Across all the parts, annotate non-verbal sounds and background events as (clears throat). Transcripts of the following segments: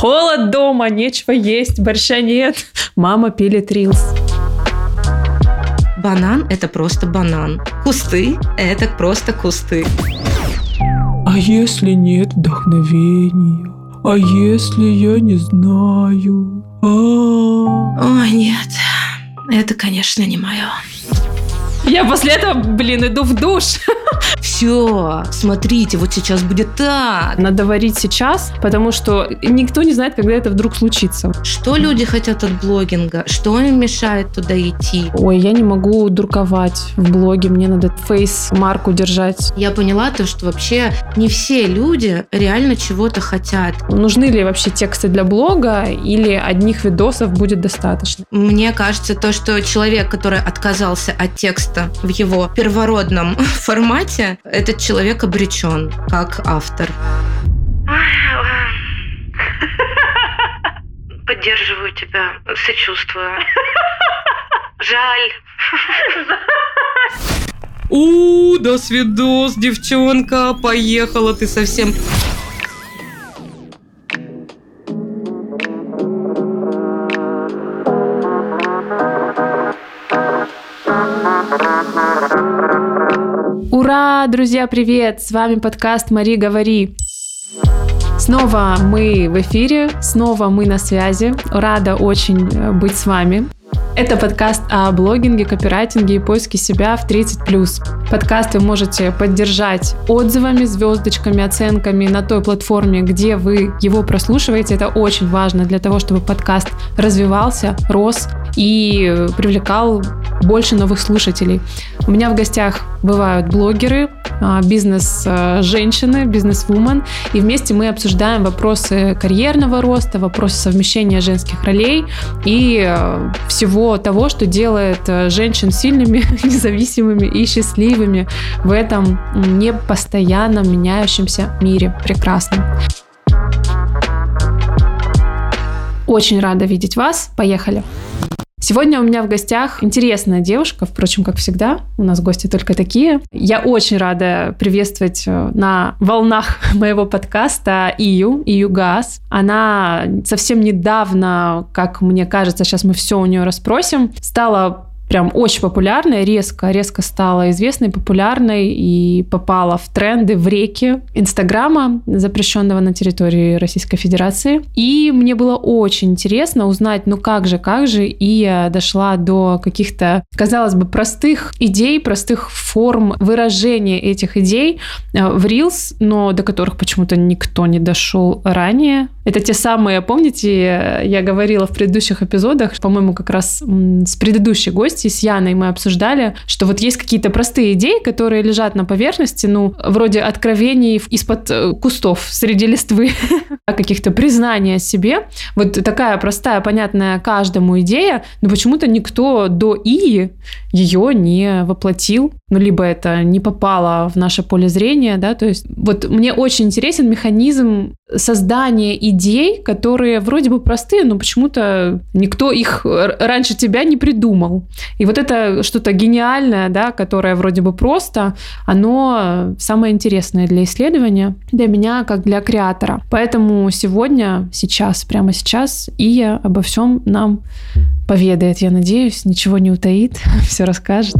Холод дома, нечего есть, борща нет. Мама пилит рилс. Банан – это просто банан. Кусты – это просто кусты. А если нет вдохновения? А если я не знаю? А, Ой, нет, это, конечно, не мое. Я после этого, блин, иду в душ. (laughs) Все, смотрите, вот сейчас будет так. Надо варить сейчас, потому что никто не знает, когда это вдруг случится. Что люди хотят от блогинга? Что им мешает туда идти? Ой, я не могу друковать в блоге, мне надо фейс-марку держать. Я поняла то, что вообще не все люди реально чего-то хотят. Нужны ли вообще тексты для блога или одних видосов будет достаточно? Мне кажется, то, что человек, который отказался от текста в его первородном (laughs) формате, этот человек обречен как автор. (laughs) Поддерживаю тебя, сочувствую. (laughs) Жаль. У, до свидос, девчонка, поехала ты совсем. Ура, друзья, привет! С вами подкаст «Мари, говори». Снова мы в эфире, снова мы на связи. Рада очень э, быть с вами. Это подкаст о блогинге, копирайтинге и поиске себя в 30+. Подкаст вы можете поддержать отзывами, звездочками, оценками на той платформе, где вы его прослушиваете. Это очень важно для того, чтобы подкаст развивался, рос и привлекал больше новых слушателей. У меня в гостях бывают блогеры, а, бизнес-женщины, бизнес-вумен, и вместе мы обсуждаем вопросы карьерного роста, вопросы совмещения женских ролей и э, всего того, что делает э, женщин сильными, (laughs) независимыми и счастливыми в этом непостоянно меняющемся мире прекрасном. Очень рада видеть вас. Поехали. Сегодня у меня в гостях интересная девушка, впрочем, как всегда, у нас гости только такие. Я очень рада приветствовать э, на волнах (laughs) моего подкаста Ию, Ию Газ. Она совсем недавно, как мне кажется, сейчас мы все у нее расспросим, стала прям очень популярная, резко, резко стала известной, популярной и попала в тренды, в реки Инстаграма, запрещенного на территории Российской Федерации. И мне было очень интересно узнать, ну как же, как же, и я дошла до каких-то, казалось бы, простых идей, простых форм выражения этих идей э, в Reels, но до которых почему-то никто не дошел ранее. Это те самые, помните, я говорила в предыдущих эпизодах, по-моему, как раз с предыдущей гостью, с Яной мы обсуждали, что вот есть какие-то простые идеи, которые лежат на поверхности, ну, вроде откровений из-под э, кустов среди листвы, (laughs) каких-то признаний о себе. Вот такая простая, понятная каждому идея, но почему-то никто до И ее не воплотил, ну, либо это не попало в наше поле зрения, да, то есть вот мне очень интересен механизм создания идей, которые вроде бы простые, но почему-то никто их раньше тебя не придумал. И вот это что-то гениальное, да, которое вроде бы просто, оно самое интересное для исследования, для меня как для креатора. Поэтому сегодня, сейчас, прямо сейчас Ия обо всем нам поведает, я надеюсь, ничего не утаит, (laughs) все расскажет.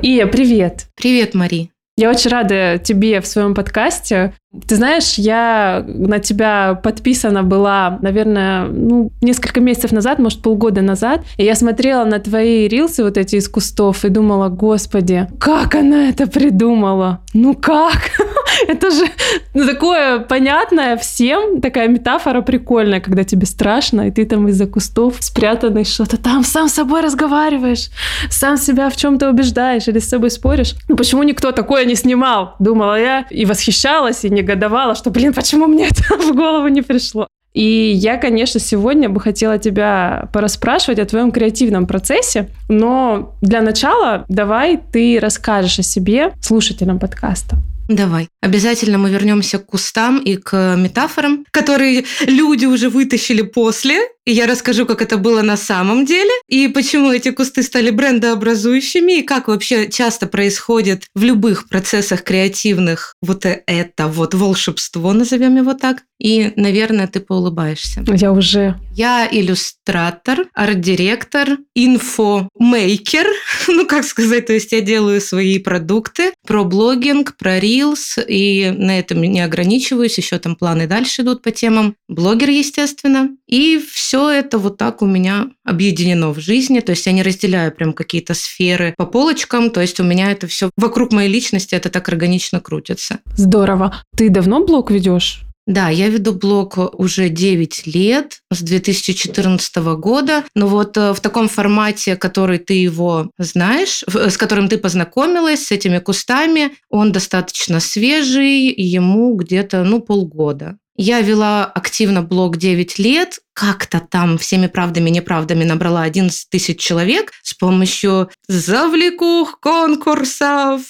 Ия, привет! Привет, Мари! Я очень рада тебе в своем подкасте. Ты знаешь, я на тебя подписана была, наверное, ну, несколько месяцев назад, может, полгода назад. И я смотрела на твои рилсы вот эти из кустов и думала, господи, как она это придумала? Ну как? (laughs) это же ну, такое понятное всем, такая метафора прикольная, когда тебе страшно, и ты там из-за кустов спрятанный что-то там сам с собой разговариваешь, сам себя в чем-то убеждаешь или с собой споришь. Ну почему никто такое не снимал? Думала я и восхищалась, и негодовала, что, блин, почему мне это (laughs) в голову не пришло? И я, конечно, сегодня бы хотела тебя пораспрашивать о твоем креативном процессе, но для начала давай ты расскажешь о себе слушателям подкаста. Давай. Обязательно мы вернемся к кустам и к метафорам, которые люди уже вытащили после. И я расскажу, как это было на самом деле, и почему эти кусты стали брендообразующими, и как вообще часто происходит в любых процессах креативных вот это вот волшебство, назовем его так. И, наверное, ты поулыбаешься. Я уже. Я иллюстратор, арт-директор, инфомейкер. (laughs) ну, как сказать, то есть я делаю свои продукты про блогинг, про рилс, и на этом не ограничиваюсь, еще там планы дальше идут по темам. Блогер, естественно. И все это вот так у меня объединено в жизни, то есть я не разделяю прям какие-то сферы по полочкам, то есть у меня это все вокруг моей личности, это так органично крутится. Здорово. Ты давно блог ведешь? Да, я веду блог уже 9 лет, с 2014 года. Но вот э, в таком формате, который ты его знаешь, с которым ты познакомилась, с этими кустами, он достаточно свежий, ему где-то, ну, полгода. Я вела активно блог 9 лет, как-то там всеми правдами и неправдами набрала 11 тысяч человек с помощью завлекух, конкурсов,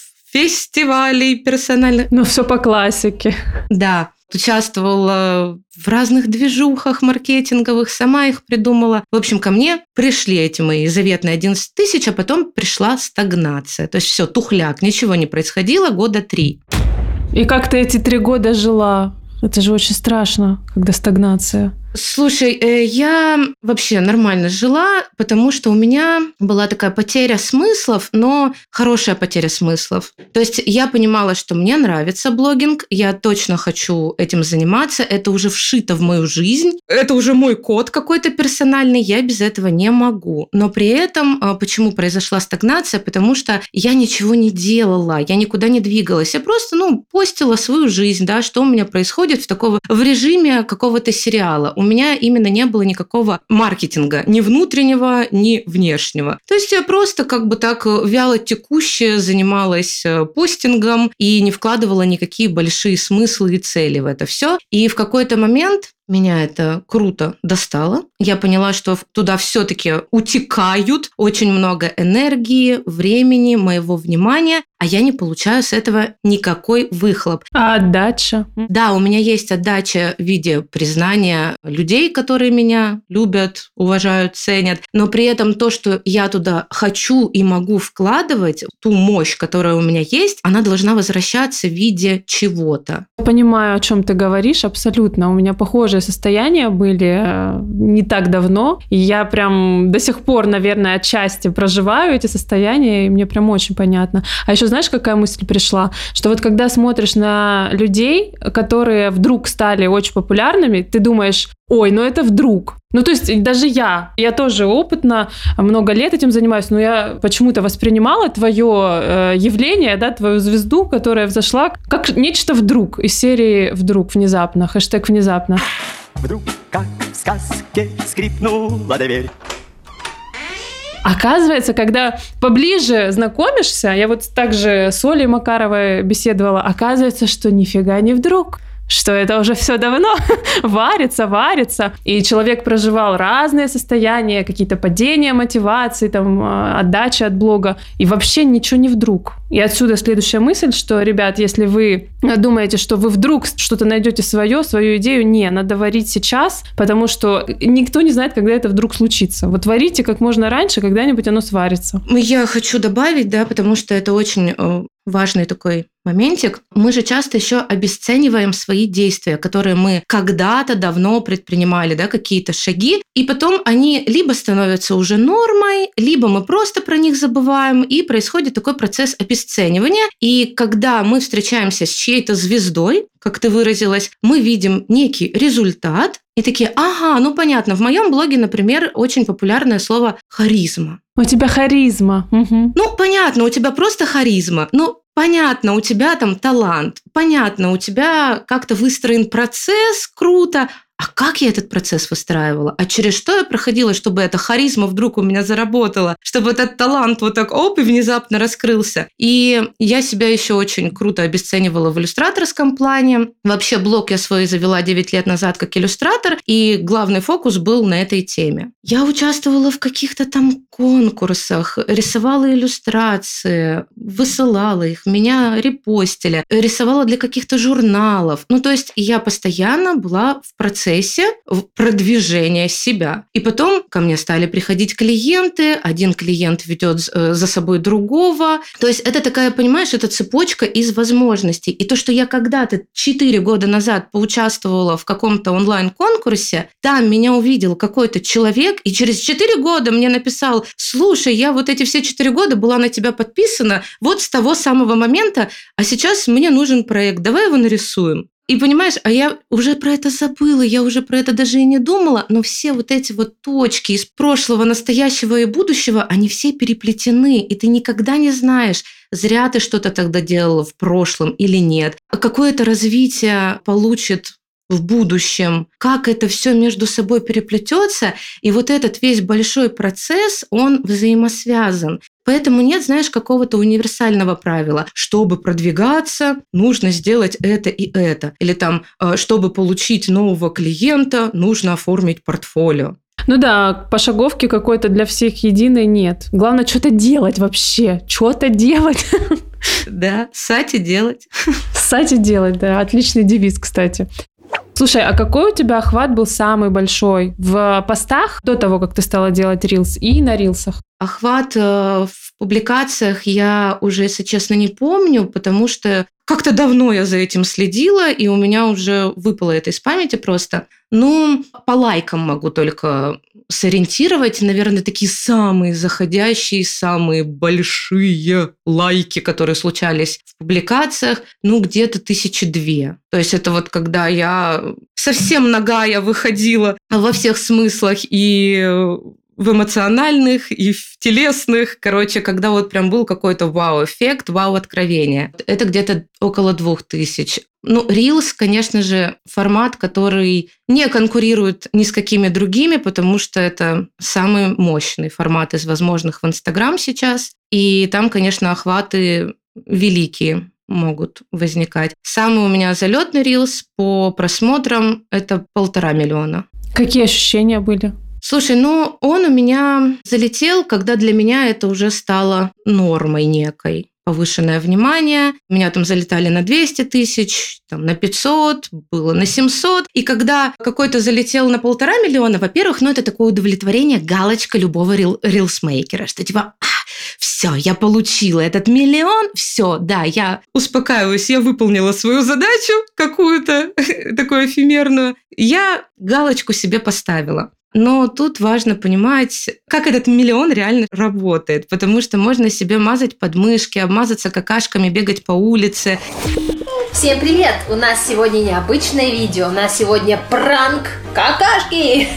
фестивалей персональных. Ну, все по классике. Да участвовала в разных движухах маркетинговых, сама их придумала. В общем, ко мне пришли эти мои заветные 11 тысяч, а потом пришла стагнация. То есть все, тухляк, ничего не происходило года три. И как ты эти три года жила? Это же очень страшно, когда стагнация. Слушай, э, я вообще нормально жила, потому что у меня была такая потеря смыслов, но хорошая потеря смыслов. То есть я понимала, что мне нравится блогинг, я точно хочу этим заниматься, это уже вшито в мою жизнь, это уже мой код какой-то персональный, я без этого не могу. Но при этом а, почему произошла стагнация? Потому что я ничего не делала, я никуда не двигалась, я просто, ну, постила свою жизнь, да, что у меня происходит в такого в режиме какого-то сериала у меня именно не было никакого маркетинга, ни внутреннего, ни внешнего. То есть я просто как бы так э, вяло текуще занималась э, постингом и не вкладывала никакие большие смыслы и цели в это все. И в какой-то момент меня это круто достало. Я поняла, что туда все-таки утекают очень много энергии, времени, моего внимания, а я не получаю с этого никакой выхлоп. А отдача? Да, у меня есть отдача в виде признания людей, которые меня любят, уважают, ценят, но при этом то, что я туда хочу и могу вкладывать, ту мощь, которая у меня есть, она должна возвращаться в виде чего-то. Понимаю, о чем ты говоришь, абсолютно. У меня похожие состояния были э, не так давно, и я прям до сих пор, наверное, отчасти проживаю эти состояния, и мне прям очень понятно. А еще знаешь, какая мысль пришла? Что вот когда смотришь на людей, которые вдруг стали очень популярными, ты думаешь, ой, ну это вдруг. Ну, то есть даже я, я тоже опытно, много лет этим занимаюсь, но я почему-то воспринимала твое э, явление, да, твою звезду, которая взошла, как нечто вдруг, из серии «Вдруг», внезапно, хэштег «Внезапно». Вдруг, как в сказке, скрипнула дверь. Оказывается, когда поближе знакомишься, я вот также с Олей Макаровой беседовала, оказывается, что нифига не вдруг что это уже все давно (laughs) варится, варится. И человек проживал разные состояния, какие-то падения мотивации, там, а, отдача от блога. И вообще ничего не вдруг. И отсюда следующая мысль, что, ребят, если вы думаете, что вы вдруг что-то найдете свое, свою идею, не, надо варить сейчас, потому что никто не знает, когда это вдруг случится. Вот варите как можно раньше, когда-нибудь оно сварится. Я хочу добавить, да, потому что это очень э, важный такой моментик. Мы же часто еще обесцениваем свои действия, которые мы когда-то давно предпринимали, да, какие-то шаги, и потом они либо становятся уже нормой, либо мы просто про них забываем, и происходит такой процесс обесценивания. И когда мы встречаемся с чьей-то звездой, как ты выразилась, мы видим некий результат, и такие, ага, ну понятно, в моем блоге, например, очень популярное слово харизма. У тебя харизма. Угу. Ну, понятно, у тебя просто харизма. Ну, понятно, у тебя там талант. Понятно, у тебя как-то выстроен процесс, круто. А как я этот процесс выстраивала? А через что я проходила, чтобы эта харизма вдруг у меня заработала? Чтобы этот талант вот так оп и внезапно раскрылся? И я себя еще очень круто обесценивала в иллюстраторском плане. Вообще блог я свой завела 9 лет назад как иллюстратор, и главный фокус был на этой теме. Я участвовала в каких-то там конкурсах, рисовала иллюстрации, высылала их, меня репостили, рисовала для каких-то журналов. Ну, то есть я постоянно была в процессе продвижения себя. И потом ко мне стали приходить клиенты, один клиент ведет э, за собой другого. То есть это такая, понимаешь, это цепочка из возможностей. И то, что я когда-то 4 года назад поучаствовала в каком-то онлайн-конкурсе, там меня увидел какой-то человек, и через 4 года мне написал, слушай, я вот эти все 4 года была на тебя подписана, вот с того самого момента, а сейчас мне нужен проект, давай его нарисуем. И понимаешь, а я уже про это забыла, я уже про это даже и не думала, но все вот эти вот точки из прошлого, настоящего и будущего, они все переплетены, и ты никогда не знаешь, зря ты что-то тогда делала в прошлом или нет. А какое то развитие получит в будущем, как это все между собой переплетется, и вот этот весь большой процесс, он взаимосвязан. Поэтому нет, знаешь, какого-то универсального правила. Чтобы продвигаться, нужно сделать это и это. Или там, э, чтобы получить нового клиента, нужно оформить портфолио. Ну да, пошаговки какой-то для всех единой нет. Главное, что-то делать вообще. Что-то делать. (laughs) Да, сати делать. Сати делать, да. Отличный девиз, кстати. Слушай, а какой у тебя охват был самый большой в постах до того, как ты стала делать рилс и на рилсах? Охват э, в публикациях я уже, если честно, не помню, потому что как-то давно я за этим следила, и у меня уже выпало это из памяти просто. Ну, по лайкам могу только сориентировать. Наверное, такие самые заходящие, самые большие лайки, которые случались в публикациях, ну, где-то тысячи две. То есть это вот когда я совсем ногая выходила во всех смыслах и в эмоциональных и в телесных. Короче, когда вот прям был какой-то вау-эффект, вау-откровение. Это где-то около двух тысяч. Ну, Reels, конечно же, формат, который не конкурирует ни с какими другими, потому что это самый мощный формат из возможных в Инстаграм сейчас. И там, конечно, охваты великие могут возникать. Самый у меня залетный рилс по просмотрам – это полтора миллиона. Какие ощущения были? Слушай, ну он у меня залетел, когда для меня это уже стало нормой некой повышенное внимание. Меня там залетали на 200 тысяч, там на 500, было на 700. И когда какой-то залетел на полтора миллиона, во-первых, ну это такое удовлетворение, галочка любого рил рилсмейкера, что типа, а, все, я получила этот миллион, все, да, я успокаиваюсь, я выполнила свою задачу какую-то, (laughs) такую эфемерную. Я галочку себе поставила. Но тут важно понимать, как этот миллион реально работает, потому что можно себе мазать подмышки, обмазаться какашками, бегать по улице. Всем привет! У нас сегодня необычное видео, у нас сегодня пранк какашки!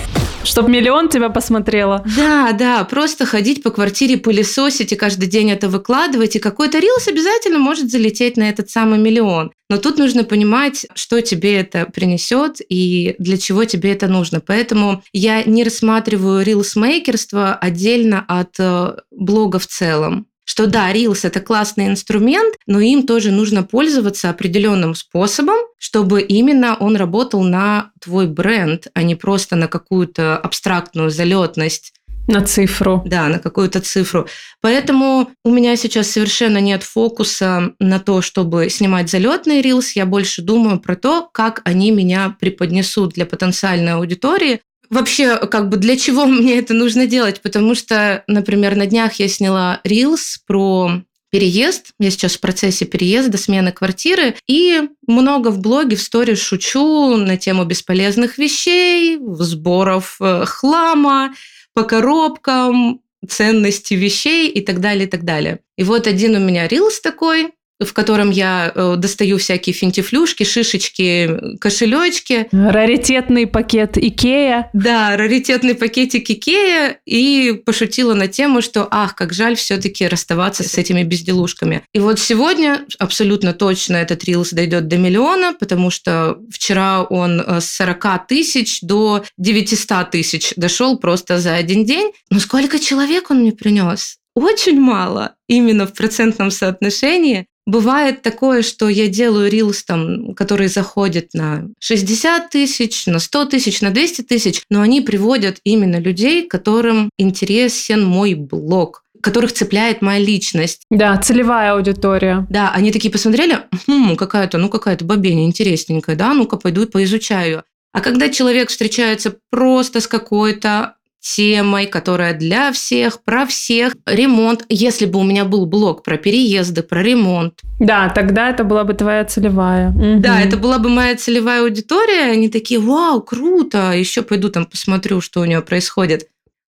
Чтоб миллион тебя посмотрела. Да, да, просто ходить по квартире, пылесосить и каждый день это выкладывать, и какой-то рилс обязательно может залететь на этот самый миллион. Но тут нужно понимать, что тебе это принесет и для чего тебе это нужно. Поэтому я не рассматриваю рилсмейкерство отдельно от э, блога в целом что да, Reels – это классный инструмент, но им тоже нужно пользоваться определенным способом, чтобы именно он работал на твой бренд, а не просто на какую-то абстрактную залетность. На цифру. Да, на какую-то цифру. Поэтому у меня сейчас совершенно нет фокуса на то, чтобы снимать залетный рилс. Я больше думаю про то, как они меня преподнесут для потенциальной аудитории, вообще, как бы для чего (laughs) мне это нужно делать? Потому что, например, на днях я сняла рилс про переезд. Я сейчас в процессе переезда, смены квартиры. И много в блоге, в сторис шучу на тему бесполезных вещей, сборов э, хлама по коробкам, ценности вещей и так далее, и так далее. И вот один у меня рилс такой, в котором я э, достаю всякие финтифлюшки, шишечки, кошелечки. Раритетный пакет Икея. Да, раритетный пакетик Икея. И пошутила на тему, что ах, как жаль все-таки расставаться с этими безделушками. И вот сегодня абсолютно точно этот рилс дойдет до миллиона, потому что вчера он э, с 40 тысяч до 900 тысяч дошел просто за один день. Но сколько человек он мне принес? Очень мало именно в процентном соотношении. Бывает такое, что я делаю рилс, там, который заходит на 60 тысяч, на 100 тысяч, на 200 тысяч, но они приводят именно людей, которым интересен мой блог которых цепляет моя личность. Да, целевая аудитория. Да, они такие посмотрели, хм, какая-то, ну какая-то бабеня интересненькая, да, ну-ка пойду и поизучаю. А когда человек встречается просто с какой-то темой, которая для всех, про всех. Ремонт. Если бы у меня был блог про переезды, про ремонт. Да, тогда это была бы твоя целевая. Да, угу. это была бы моя целевая аудитория. Они такие, вау, круто, еще пойду там посмотрю, что у нее происходит.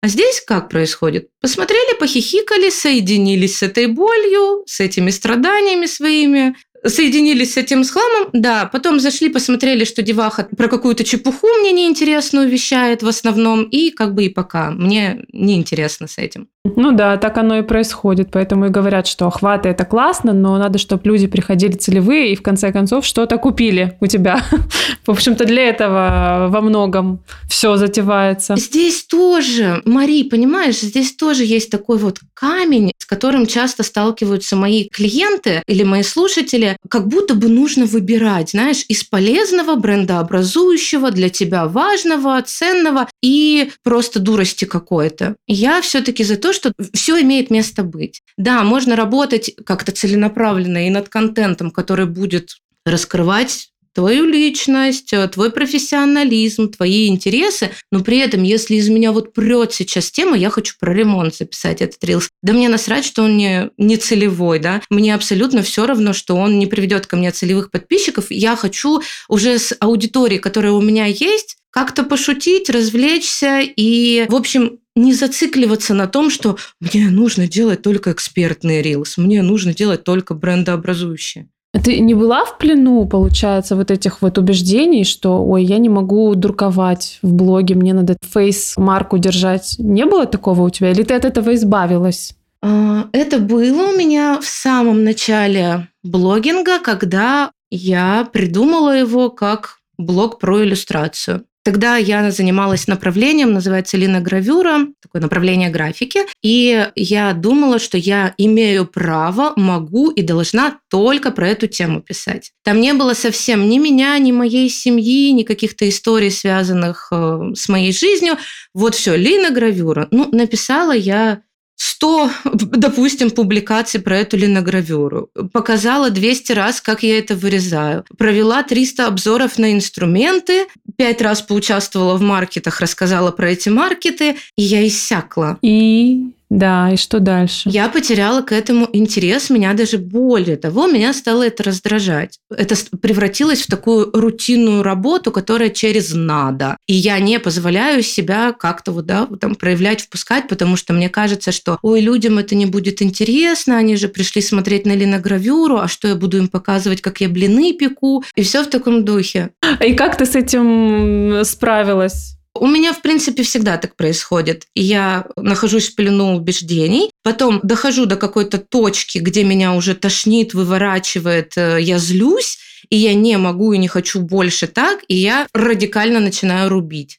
А здесь как происходит? Посмотрели, похихикали, соединились с этой болью, с этими страданиями своими, соединились с этим с хламом, да, потом зашли, посмотрели, что деваха про какую-то чепуху мне неинтересную вещает в основном, и как бы и пока. Мне неинтересно с этим. Ну да, так оно и происходит. Поэтому и говорят, что охваты это классно, но надо, чтобы люди приходили целевые и в конце концов что-то купили у тебя. (laughs) В общем-то, для этого во многом все затевается. Здесь тоже, Мари, понимаешь, здесь тоже есть такой вот камень, с которым часто сталкиваются мои клиенты или мои слушатели, как будто бы нужно выбирать, знаешь, из полезного, брендообразующего, для тебя важного, ценного и просто дурости какой-то. Я все-таки за то, что все имеет место быть. Да, можно работать как-то целенаправленно и над контентом, который будет раскрывать твою личность, э, твой профессионализм, твои интересы, но при этом, если из меня вот прет сейчас тема, я хочу про ремонт записать этот рилс, да мне насрать, что он не, не целевой, да, мне абсолютно все равно, что он не приведет ко мне целевых подписчиков, я хочу уже с аудиторией, которая у меня есть, как-то пошутить, развлечься и, в общем, не зацикливаться на том, что мне нужно делать только экспертный рилс, мне нужно делать только брендообразующие. Ты не была в плену, получается, вот этих вот убеждений, что, ой, я не могу друковать в блоге, мне надо фейс-марку держать? Не было такого у тебя? Или ты от этого избавилась? А, это было у меня в самом начале блогинга, когда я придумала его как блог про иллюстрацию. Тогда я занималась направлением, называется линогравюра, такое направление графики. И я думала, что я имею право, могу и должна только про эту тему писать. Там не было совсем ни меня, ни моей семьи, ни каких-то историй, связанных э, с моей жизнью. Вот все, линогравюра. Ну, написала я 100, допустим, публикаций про эту линогравюру, показала 200 раз, как я это вырезаю, провела 300 обзоров на инструменты, 5 раз поучаствовала в маркетах, рассказала про эти маркеты, и я иссякла. И да, и что дальше? Я потеряла к этому интерес, меня даже более того, меня стало это раздражать. Это превратилось в такую рутинную работу, которая через надо. И я не позволяю себя как-то вот, да, там проявлять, впускать, потому что мне кажется, что, ой, людям это не будет интересно, они же пришли смотреть на линогравюру, а что я буду им показывать, как я блины пеку, и все в таком духе. И как ты с этим справилась? У меня, в принципе, всегда так происходит. Я нахожусь в плену убеждений, потом дохожу до какой-то точки, где меня уже тошнит, выворачивает, э, я злюсь, и я не могу и не хочу больше так, и я радикально начинаю рубить.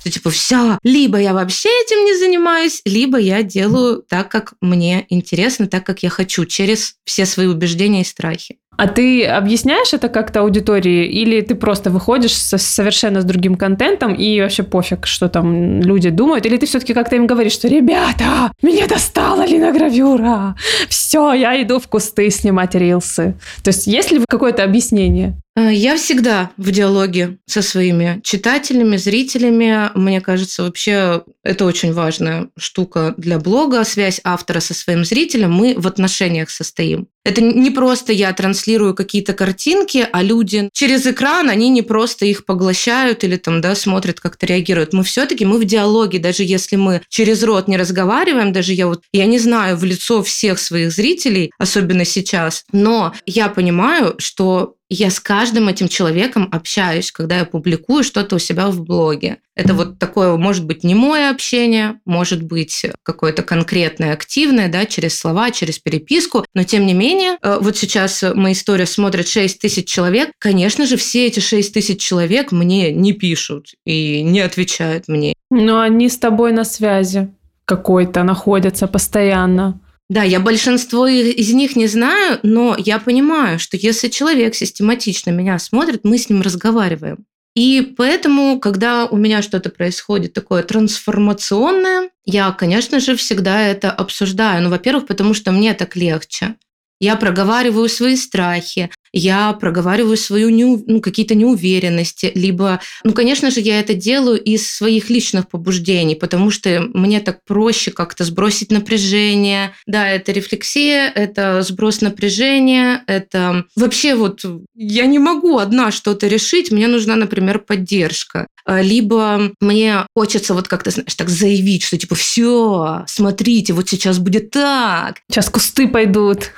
Что типа все, либо я вообще этим не занимаюсь, либо я делаю так, как мне интересно, так, как я хочу, через все свои убеждения и страхи. А ты объясняешь это как-то аудитории, или ты просто выходишь со, совершенно с другим контентом и вообще пофиг, что там люди думают, или ты все-таки как-то им говоришь, что ребята, меня достала линогравюра, все, я иду в кусты снимать рилсы. То есть есть ли какое-то объяснение? Э, я всегда в диалоге со своими читателями, зрителями. Мне кажется, вообще это очень важная штука для блога, связь автора со своим зрителем. Мы в отношениях состоим. Это не просто я транслирую какие-то картинки, а люди через экран, они не просто их поглощают или там, да, смотрят, как-то реагируют. Мы все-таки, мы в диалоге, даже если мы через рот не разговариваем, даже я вот, я не знаю в лицо всех своих зрителей, особенно сейчас, но я понимаю, что я с каждым этим человеком общаюсь, когда я публикую что-то у себя в блоге. Это вот такое, может быть, не мое общение, может быть, какое-то конкретное, активное, да, через слова, через переписку, но тем не менее, э, вот сейчас мои истории смотрят 6 тысяч человек, конечно же, все эти 6 тысяч человек мне не пишут и не отвечают мне. Но они с тобой на связи какой-то находятся постоянно. Да, я большинство из них не знаю, но я понимаю, что если человек систематично меня смотрит, мы с ним разговариваем. И поэтому, когда у меня что-то происходит такое трансформационное, я, конечно же, всегда это обсуждаю. Ну, во-первых, потому что мне так легче. Я проговариваю свои страхи, я проговариваю свою неу, ну, какие-то неуверенности, либо, ну, конечно же, я это делаю из своих личных побуждений, потому что мне так проще как-то сбросить напряжение. Да, это рефлексия, это сброс напряжения, это вообще вот я не могу одна что-то решить, мне нужна, например, поддержка. А, либо мне хочется вот как-то, знаешь, так заявить, что типа все, смотрите, вот сейчас будет так. Сейчас кусты пойдут.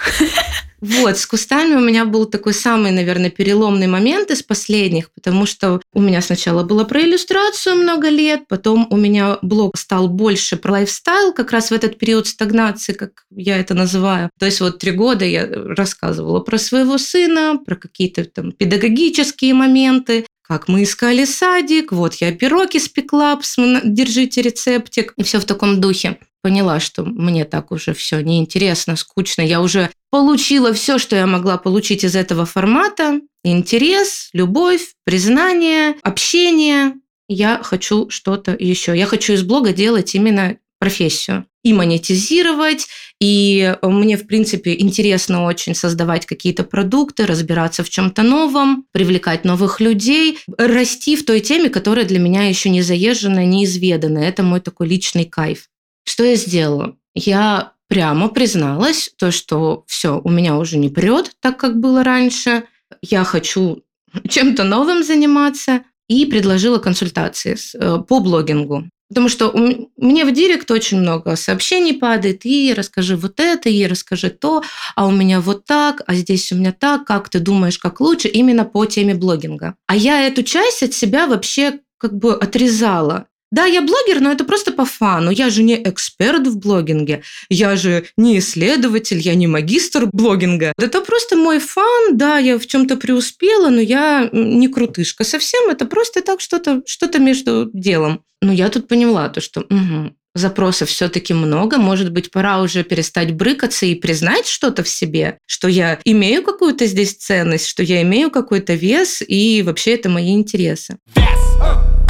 Вот, с кустами у меня был такой самый, наверное, переломный момент из последних, потому что у меня сначала было про иллюстрацию много лет, потом у меня блог стал больше про лайфстайл, как раз в этот период стагнации, как я это называю. То есть вот три года я рассказывала про своего сына, про какие-то там педагогические моменты, как мы искали садик, вот я пирог испекла, держите рецептик, и все в таком духе. Поняла, что мне так уже все неинтересно, скучно. Я уже получила все, что я могла получить из этого формата. Интерес, любовь, признание, общение. Я хочу что-то еще. Я хочу из блога делать именно профессию и монетизировать, и мне, в принципе, интересно очень создавать какие-то продукты, разбираться в чем-то новом, привлекать новых людей, расти в той теме, которая для меня еще не заезжена, неизведана. Это мой такой личный кайф. Что я сделала? Я прямо призналась, то, что все, у меня уже не прет, так как было раньше. Я хочу чем-то новым заниматься и предложила консультации э, по блогингу. Потому что мне в директ очень много сообщений падает, и расскажи вот это, и расскажи то, а у меня вот так, а здесь у меня так, как ты думаешь, как лучше, именно по теме блогинга. А я эту часть от себя вообще как бы отрезала. Да, я блогер, но это просто по фану. Я же не эксперт в блогинге. Я же не исследователь, я не магистр блогинга. Это просто мой фан. Да, я в чем-то преуспела, но я не крутышка совсем. Это просто так что-то что между делом. Но я тут поняла то, что угу, запросов все-таки много, может быть, пора уже перестать брыкаться и признать что-то в себе, что я имею какую-то здесь ценность, что я имею какой-то вес, и вообще это мои интересы. Вес!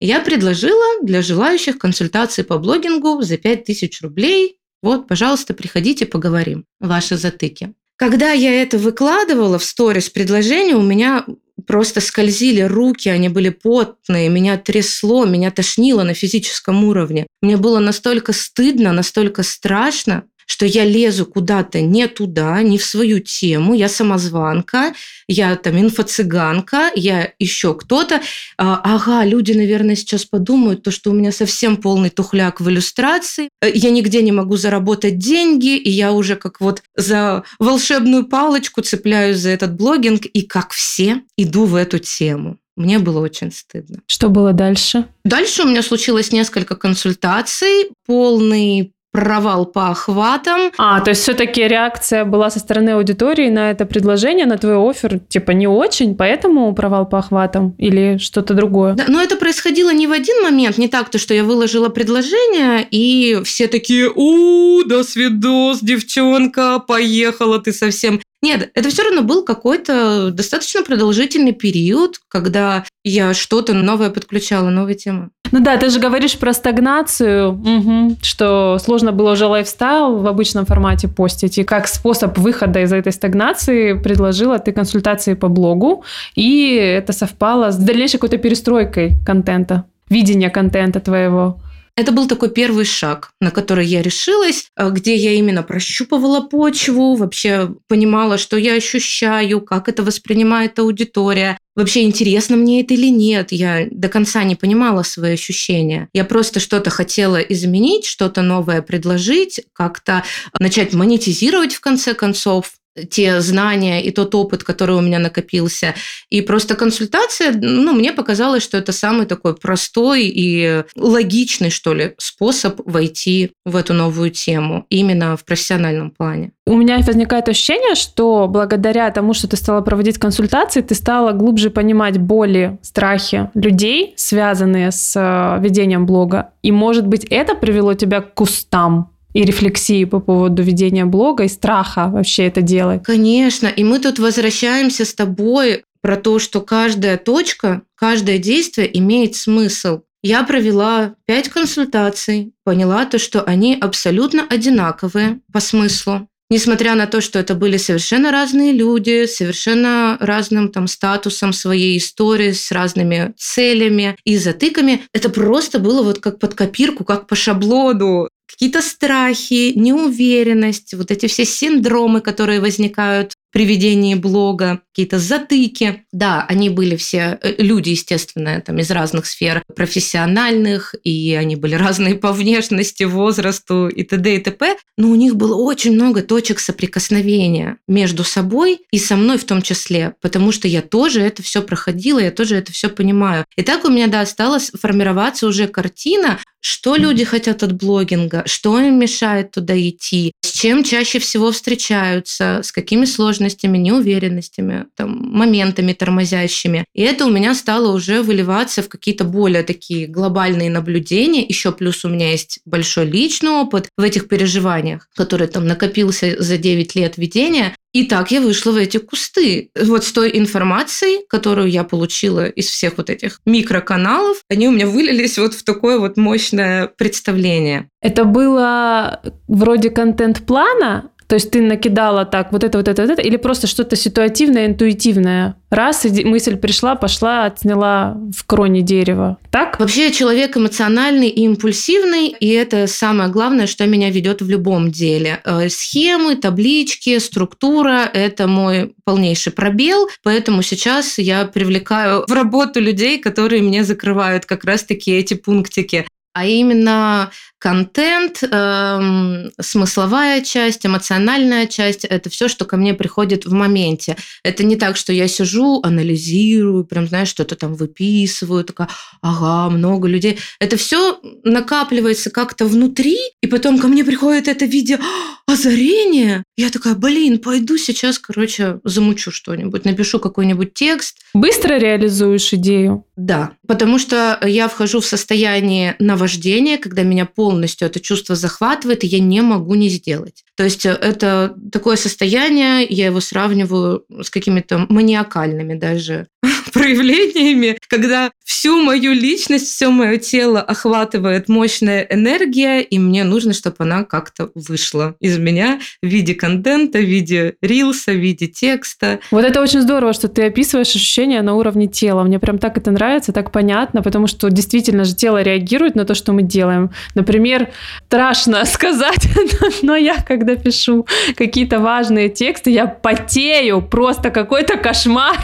Я предложила для желающих консультации по блогингу за 5000 рублей. Вот, пожалуйста, приходите, поговорим. Ваши затыки. Когда я это выкладывала в сторис предложение, у меня просто скользили руки, они были потные, меня трясло, меня тошнило на физическом уровне. Мне было настолько стыдно, настолько страшно, что я лезу куда-то не туда, не в свою тему, я самозванка, я там инфо-цыганка, я еще кто-то. А, ага, люди, наверное, сейчас подумают, то, что у меня совсем полный тухляк в иллюстрации, э, я нигде не могу заработать деньги, и я уже как вот за волшебную палочку цепляюсь за этот блогинг, и как все иду в эту тему. Мне было очень стыдно. Что было дальше? Дальше у меня случилось несколько консультаций, полный провал по охватам. А, то есть все-таки реакция была со стороны аудитории на это предложение, на твой офер, типа не очень, поэтому провал по охватам или что-то другое? Да, но это происходило не в один момент, не так, то, что я выложила предложение, и все такие, у, до свидос, девчонка, поехала ты совсем. Нет, это все равно был какой-то достаточно продолжительный период, когда я что-то новое подключала, новые темы. Ну да, ты же говоришь про стагнацию, угу, что сложно было уже лайфстайл в обычном формате постить. И как способ выхода из этой стагнации предложила ты консультации по блогу, и это совпало с дальнейшей какой-то перестройкой контента, видения контента твоего. Это был такой первый шаг, на который я решилась, э, где я именно прощупывала почву, вообще понимала, что я ощущаю, как это воспринимает аудитория, вообще интересно мне это или нет. Я до конца не понимала свои ощущения. Я просто что-то хотела изменить, что-то новое предложить, как-то начать монетизировать в конце концов те знания и тот опыт, который у меня накопился. И просто консультация, ну, мне показалось, что это самый такой простой и логичный, что ли, способ войти в эту новую тему именно в профессиональном плане. У меня возникает ощущение, что благодаря тому, что ты стала проводить консультации, ты стала глубже понимать боли, страхи людей, связанные с э, ведением блога. И, может быть, это привело тебя к кустам и рефлексии по поводу ведения блога и страха вообще это делать. Конечно, и мы тут возвращаемся с тобой про то, что каждая точка, каждое действие имеет смысл. Я провела пять консультаций, поняла то, что они абсолютно одинаковые по смыслу. Несмотря на то, что это были совершенно разные люди, совершенно разным там статусом своей истории, с разными целями и затыками, это просто было вот как под копирку, как по шаблону какие-то страхи, неуверенность, вот эти все синдромы, которые возникают при ведении блога, какие-то затыки. Да, они были все э, люди, естественно, там из разных сфер профессиональных, и они были разные по внешности, возрасту и т.д. и т.п. Но у них было очень много точек соприкосновения между собой и со мной в том числе, потому что я тоже это все проходила, я тоже это все понимаю. И так у меня, да, осталась формироваться уже картина, что люди хотят от блогинга, что им мешает туда идти, с чем чаще всего встречаются, с какими сложностями, неуверенностями, там, моментами тормозящими. И это у меня стало уже выливаться в какие-то более такие глобальные наблюдения. Еще плюс у меня есть большой личный опыт в этих переживаниях, который там накопился за 9 лет ведения. И так я вышла в эти кусты. Вот с той информацией, которую я получила из всех вот этих микроканалов, они у меня вылились вот в такое вот мощное представление. Это было вроде контент-плана, то есть ты накидала так, вот это, вот это, вот это, или просто что-то ситуативное, интуитивное? Раз, и мысль пришла, пошла, отсняла в кроне дерева. Так? Вообще человек эмоциональный и импульсивный, и это самое главное, что меня ведет в любом деле. Э, схемы, таблички, структура – это мой полнейший пробел, поэтому сейчас я привлекаю в работу людей, которые мне закрывают как раз-таки эти пунктики а именно контент, эм, смысловая часть, эмоциональная часть – это все, что ко мне приходит в моменте. Это не так, что я сижу, анализирую, прям, знаешь, что-то там выписываю, такая, ага, много людей. Это все накапливается как-то внутри, и потом ко мне приходит это в виде озарения. Я такая, блин, пойду сейчас, короче, замучу что-нибудь, напишу какой-нибудь текст. Быстро реализуешь идею? Да, потому что я вхожу в состояние наваждения, когда меня полностью это чувство захватывает, и я не могу не сделать. То есть э, это такое состояние, я его сравниваю с какими-то маниакальными даже (laughs) (laughs) проявлениями, когда всю мою личность, все мое тело охватывает мощная энергия, и мне нужно, чтобы она как-то вышла из меня в виде контента, в виде рилса, в виде текста. Вот это очень здорово, что ты описываешь ощущения на уровне тела. Мне прям так это нравится, так понятно, потому что действительно же тело реагирует на то, что мы делаем. Например, страшно (laughs) сказать, (laughs) но я, когда пишу какие-то важные тексты, я потею, просто какой-то кошмар.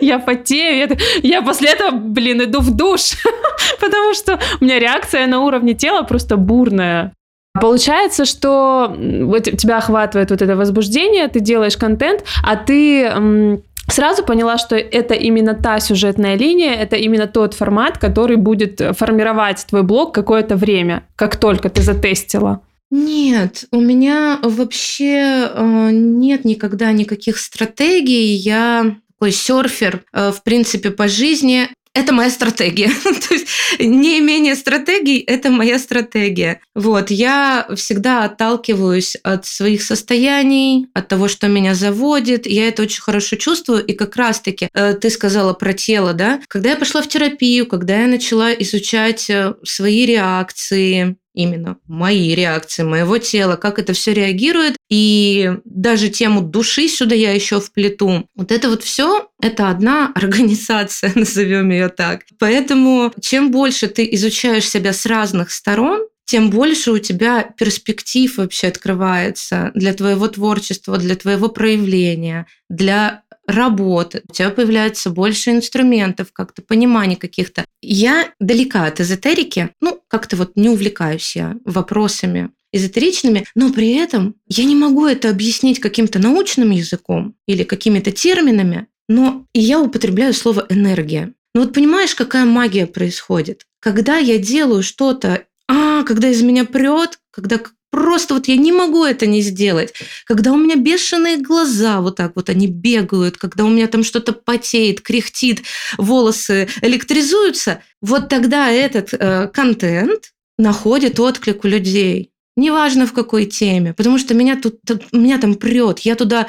Я потею, я после этого, блин, иду в душ, (laughs) потому что у меня реакция на уровне тела просто бурная. Получается, что вот тебя охватывает вот это возбуждение, ты делаешь контент, а ты сразу поняла, что это именно та сюжетная линия, это именно тот формат, который будет формировать твой блог какое-то время, как только ты затестила. Нет, у меня вообще э, нет никогда никаких стратегий. Я такой серфер, э, в принципе, по жизни это моя стратегия. (laughs) То есть не имение стратегий – это моя стратегия. Вот, я всегда отталкиваюсь от своих состояний, от того, что меня заводит. Я это очень хорошо чувствую. И как раз-таки э, ты сказала про тело, да? Когда я пошла в терапию, когда я начала изучать э, свои реакции, именно мои реакции моего тела, как это все реагирует. И даже тему души сюда я еще вплету. Вот это вот все, это одна (laughs) организация, (laughs) назовем ее так. Поэтому чем больше ты изучаешь себя с разных сторон, тем больше у тебя перспектив вообще открывается для твоего творчества, для твоего проявления, для работы. У тебя появляется больше инструментов, как-то пониманий каких-то. Я далека от эзотерики, ну, как-то вот не увлекаюсь я вопросами эзотеричными, но при этом я не могу это объяснить каким-то научным языком или какими-то терминами, но я употребляю слово энергия. Ну вот понимаешь, какая магия происходит? Когда я делаю что-то а, когда из меня прет, когда просто вот я не могу это не сделать. Когда у меня бешеные глаза вот так вот они бегают, когда у меня там что-то потеет, кряхтит, волосы электризуются, вот тогда этот э, контент находит отклик у людей. Неважно в какой теме, потому что меня тут, меня там прет, я туда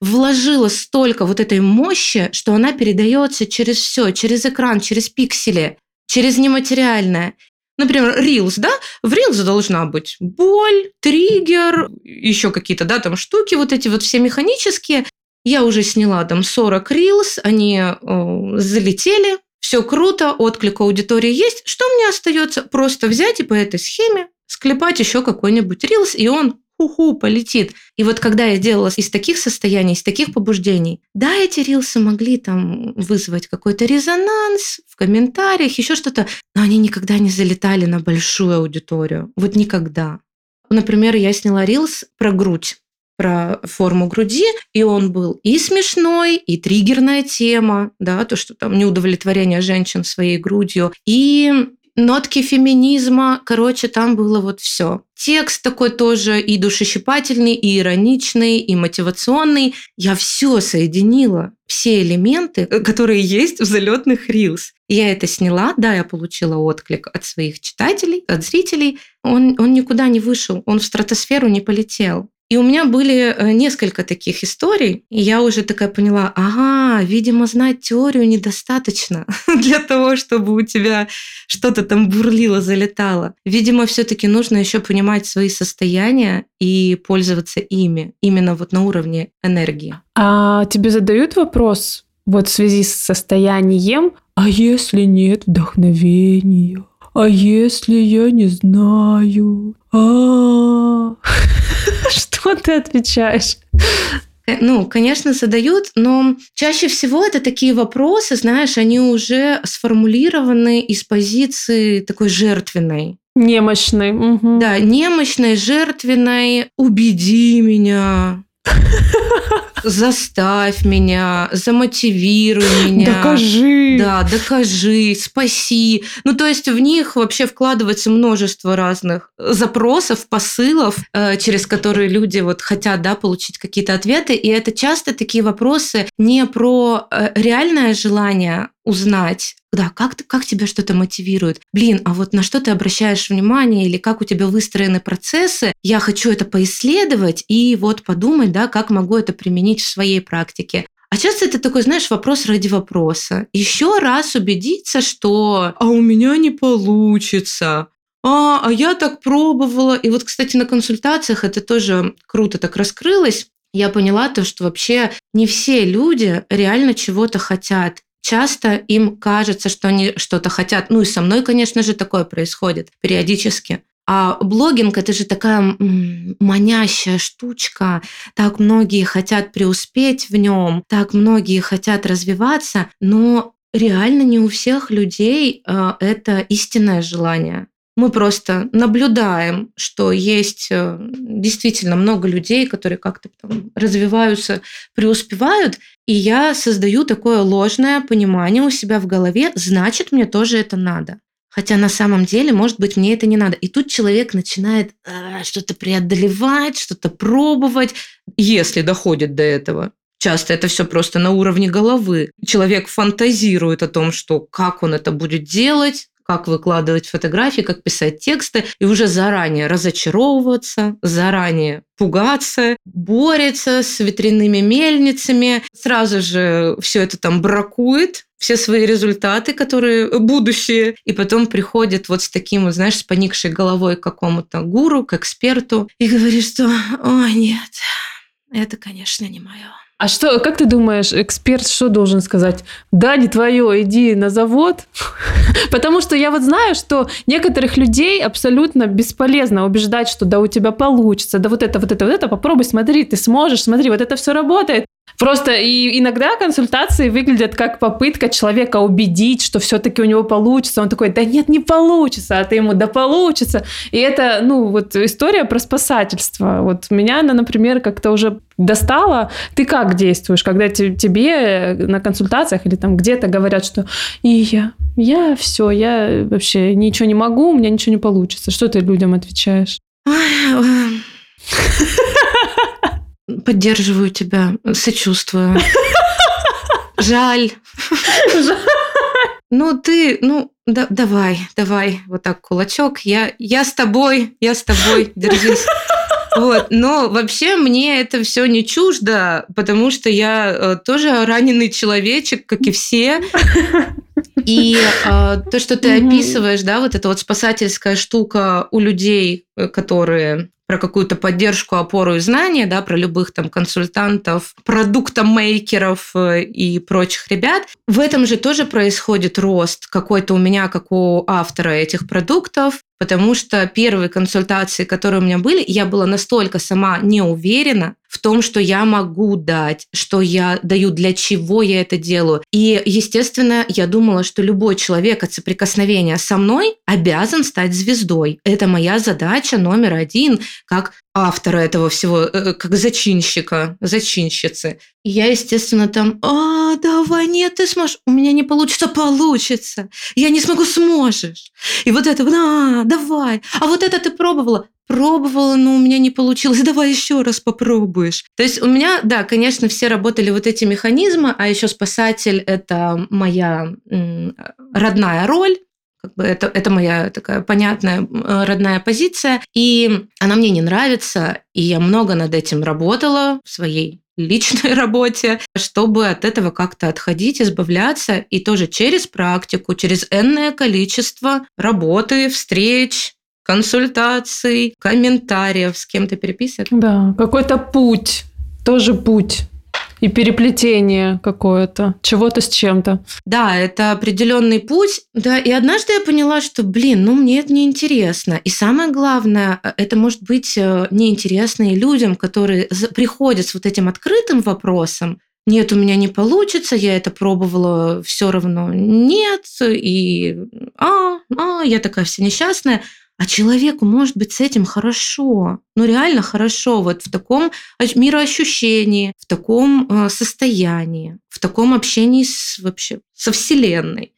вложила столько вот этой мощи, что она передается через все, через экран, через пиксели, через нематериальное. Например, Reels, да? В Reels должна быть боль, триггер, еще какие-то, да, там штуки, вот эти вот все механические. Я уже сняла там 40 Reels, они э, залетели, все круто, отклик аудитории есть. Что мне остается? Просто взять и по этой схеме склепать еще какой-нибудь Reels, и он ху-ху, полетит. И вот когда я делала из таких состояний, из таких побуждений, да, эти рилсы могли там вызвать какой-то резонанс в комментариях, еще что-то, но они никогда не залетали на большую аудиторию. Вот никогда. Например, я сняла рилс про грудь про форму груди, и он был и смешной, и триггерная тема, да, то, что там неудовлетворение женщин своей грудью, и нотки феминизма, короче, там было вот все. Текст такой тоже и душещипательный, и ироничный, и мотивационный. Я все соединила, все элементы, э, которые есть в залетных рилс. Я это сняла, да, я получила отклик от своих читателей, от зрителей. Он, он никуда не вышел, он в стратосферу не полетел. И у меня были э, несколько таких историй, и я уже такая поняла, ага, видимо, знать теорию недостаточно (laughs) для того, чтобы у тебя что-то там бурлило, залетало. Видимо, все-таки нужно еще понимать свои состояния и пользоваться ими, именно вот на уровне энергии. А тебе задают вопрос вот в связи с состоянием, а если нет вдохновения? А если я не знаю? А (laughs) Что ты отвечаешь? Э, ну, конечно, задают, но чаще всего это такие вопросы, знаешь, они уже сформулированы из позиции такой жертвенной. Немощной. Угу. Да, немощной, жертвенной. Убеди меня. Заставь меня, замотивируй меня. Докажи. Да, докажи, спаси. Ну, то есть в них вообще вкладывается множество разных запросов, посылов, э, через которые люди вот хотят, да, получить какие-то ответы. И это часто такие вопросы не про э, реальное желание узнать, да, как, как тебя что-то мотивирует. Блин, а вот на что ты обращаешь внимание или как у тебя выстроены процессы, я хочу это поисследовать и вот подумать, да, как могу это применить в своей практике. А часто это такой, знаешь, вопрос ради вопроса. Еще раз убедиться, что «а у меня не получится», а, а я так пробовала. И вот, кстати, на консультациях это тоже круто так раскрылось. Я поняла то, что вообще не все люди реально чего-то хотят часто им кажется, что они что-то хотят. Ну и со мной, конечно же, такое происходит периодически. А блогинг это же такая манящая штучка. Так многие хотят преуспеть в нем, так многие хотят развиваться, но реально не у всех людей э, это истинное желание. Мы просто наблюдаем, что есть э, действительно много людей, которые как-то там развиваются, преуспевают, и я создаю такое ложное понимание у себя в голове, значит, мне тоже это надо. Хотя на самом деле, может быть, мне это не надо. И тут человек начинает э, что-то преодолевать, что-то пробовать, если доходит до этого. Часто это все просто на уровне головы. Человек фантазирует о том, что как он это будет делать, как выкладывать фотографии, как писать тексты, и уже заранее разочаровываться, заранее пугаться, борется с ветряными мельницами, сразу же все это там бракует, все свои результаты, которые будущие, и потом приходит вот с таким, вот, знаешь, с поникшей головой к какому-то гуру, к эксперту, и говорит, что «О, нет, это, конечно, не мое». А что, как ты думаешь, эксперт что должен сказать? Да, не твое, иди на завод. (laughs) Потому что я вот знаю, что некоторых людей абсолютно бесполезно убеждать, что да у тебя получится, да вот это, вот это, вот это, попробуй, смотри, ты сможешь, смотри, вот это все работает. Просто и иногда консультации выглядят как попытка человека убедить, что все-таки у него получится. Он такой, да нет, не получится, а ты ему, да получится. И это, ну, вот история про спасательство. Вот меня она, например, как-то уже достала. Ты как действуешь, когда тебе на консультациях или там где-то говорят, что и я, я все, я вообще ничего не могу, у меня ничего не получится. Что ты людям отвечаешь? (laughs) Поддерживаю тебя, сочувствую. (laughs) Жаль. Ну, ты, ну, да, давай, давай, вот так кулачок. Я, я с тобой, я с тобой, держись. Вот. Но вообще мне это все не чуждо, потому что я э, тоже раненый человечек, как и все. И э, то, что ты описываешь, да, вот эта вот спасательская штука у людей, э, которые про какую-то поддержку, опору и знания, да, про любых там консультантов, продуктомейкеров э, и прочих ребят. В этом же тоже происходит рост какой-то у меня, как у автора этих продуктов, потому что первые консультации, которые у меня были, я была настолько сама не уверена в том, что я могу дать, что я даю, для чего я это делаю. И, естественно, я думала, что любой человек от соприкосновения со мной обязан стать звездой. Это моя задача номер один, как автора этого всего, э, как зачинщика, зачинщицы. Я, естественно, там, а, давай, нет, ты сможешь. У меня не получится, получится. Я не смогу, сможешь. И вот это, да, давай. А вот это ты пробовала? Пробовала, но у меня не получилось. Давай еще раз попробуешь. То есть у меня, да, конечно, все работали вот эти механизмы, а еще спасатель – это моя родная роль как бы это, это моя такая понятная э, родная позиция, и она мне не нравится, и я много над этим работала в своей личной (laughs) работе, чтобы от этого как-то отходить, избавляться, и тоже через практику, через энное количество работы, встреч, консультаций, комментариев, с кем-то переписок. Да, какой-то путь, тоже путь и переплетение какое-то, чего-то с чем-то. Да, это определенный путь. Да, и однажды я поняла, что, блин, ну мне это неинтересно. И самое главное, э, это может быть э, неинтересно и людям, которые приходят с вот этим открытым вопросом, нет, у меня не получится, я это пробовала, все равно нет, и а, а, я такая вся несчастная. А человеку может быть с этим хорошо, ну реально хорошо, вот в таком мироощущении, в таком э, состоянии, в таком общении с, вообще со Вселенной.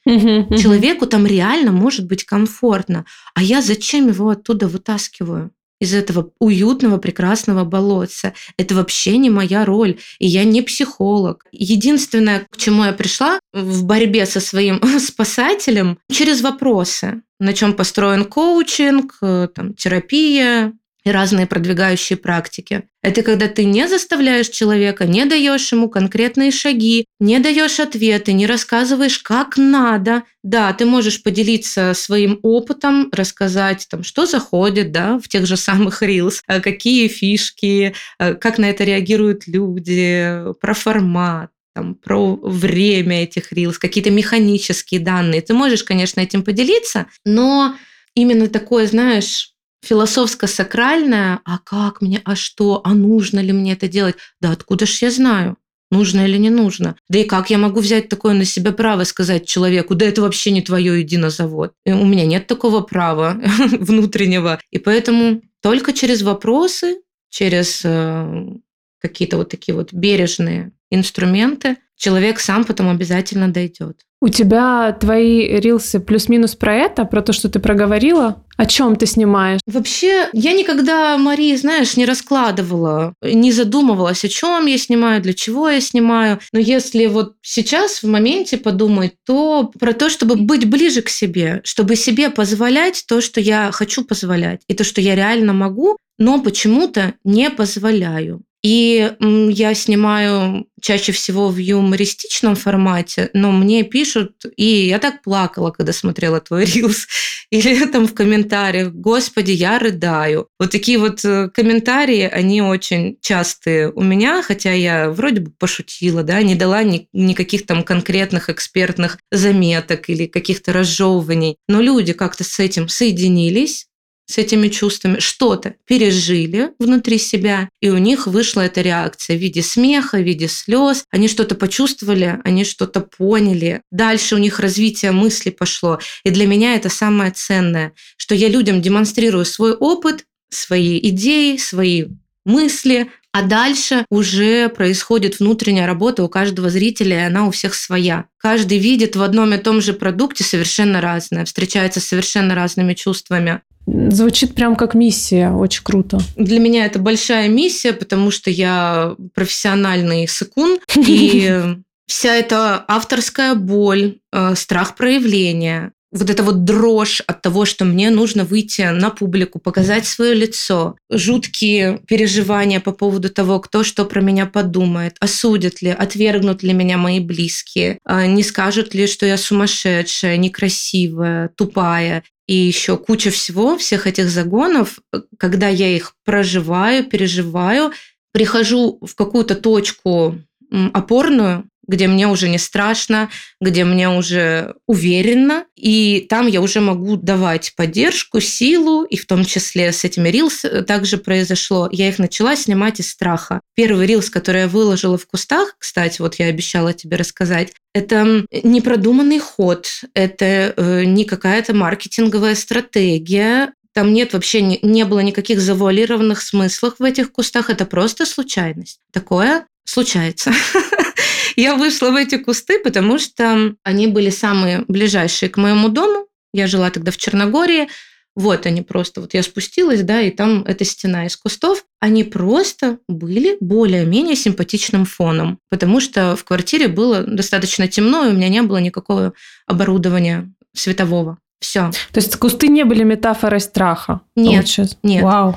Человеку там реально может быть комфортно. А я зачем его оттуда вытаскиваю? Из этого уютного, прекрасного болотца. Это вообще не моя роль, и я не психолог. Единственное, к чему я пришла в борьбе со своим (laughs) спасателем, через вопросы. На чем построен коучинг, э, там, терапия, и разные продвигающие практики. Это когда ты не заставляешь человека, не даешь ему конкретные шаги, не даешь ответы, не рассказываешь, как надо. Да, ты можешь поделиться своим опытом, рассказать, там, что заходит да, в тех же самых Reels, э, какие фишки, э, как на это реагируют люди, про формат там, про время этих Reels, какие-то механические данные. Ты можешь, конечно, этим поделиться, но именно такое, знаешь, философско-сакральное, а как мне, а что, а нужно ли мне это делать? Да откуда ж я знаю? Нужно или не нужно? Да и как я могу взять такое на себя право сказать человеку, да это вообще не твое, иди на завод. И у меня нет такого права (laughs) внутреннего. И поэтому только через вопросы, через э, какие-то вот такие вот бережные инструменты человек сам потом обязательно дойдет. У тебя твои рилсы плюс-минус про это, про то, что ты проговорила? О чем ты снимаешь? Вообще, я никогда, Марии, знаешь, не раскладывала, не задумывалась, о чем я снимаю, для чего я снимаю. Но если вот сейчас в моменте подумать, то про то, чтобы быть ближе к себе, чтобы себе позволять то, что я хочу позволять, и то, что я реально могу, но почему-то не позволяю. И я снимаю чаще всего в юмористичном формате, но мне пишут, и я так плакала, когда смотрела твой рилс, (laughs) или там в комментариях, господи, я рыдаю. Вот такие вот э, комментарии, они очень частые у меня, хотя я вроде бы пошутила, да, не дала ни, никаких там конкретных экспертных заметок или каких-то разжевываний. Но люди как-то с этим соединились, с этими чувствами, что-то пережили внутри себя, и у них вышла эта реакция в виде смеха, в виде слез. Они что-то почувствовали, они что-то поняли. Дальше у них развитие мысли пошло. И для меня это самое ценное, что я людям демонстрирую свой опыт, свои идеи, свои мысли, а дальше уже происходит внутренняя работа у каждого зрителя, и она у всех своя. Каждый видит в одном и том же продукте совершенно разное, встречается с совершенно разными чувствами. Звучит прям как миссия, очень круто. Для меня это большая миссия, потому что я профессиональный сыкун, и (laughs) вся эта авторская боль, э, страх проявления, вот эта вот дрожь от того, что мне нужно выйти на публику, показать свое лицо, жуткие переживания по поводу того, кто что про меня подумает, осудят ли, отвергнут ли меня мои близкие, э, не скажут ли, что я сумасшедшая, некрасивая, тупая. И еще куча всего, всех этих загонов, э, когда я их проживаю, переживаю, прихожу в какую-то точку опорную, где мне уже не страшно, где мне уже уверенно, и там я уже могу давать поддержку, силу, и в том числе с этими рилс э, также произошло. Я их начала снимать из страха. Первый рилс, который я выложила в кустах, кстати, вот я обещала тебе рассказать, это не продуманный ход, это э, не какая-то маркетинговая стратегия, там нет вообще, не, не было никаких завуалированных смыслов в этих кустах. Это просто случайность. Такое случается. (laughs) Я вышла в эти кусты, потому что они были самые ближайшие к моему дому. Я жила тогда в Черногории. Вот они просто, вот я спустилась, да, и там эта стена из кустов. Они просто были более-менее симпатичным фоном, потому что в квартире было достаточно темно, и у меня не было никакого оборудования светового. Все. То есть кусты не были метафорой страха? Нет, получается? нет. Вау.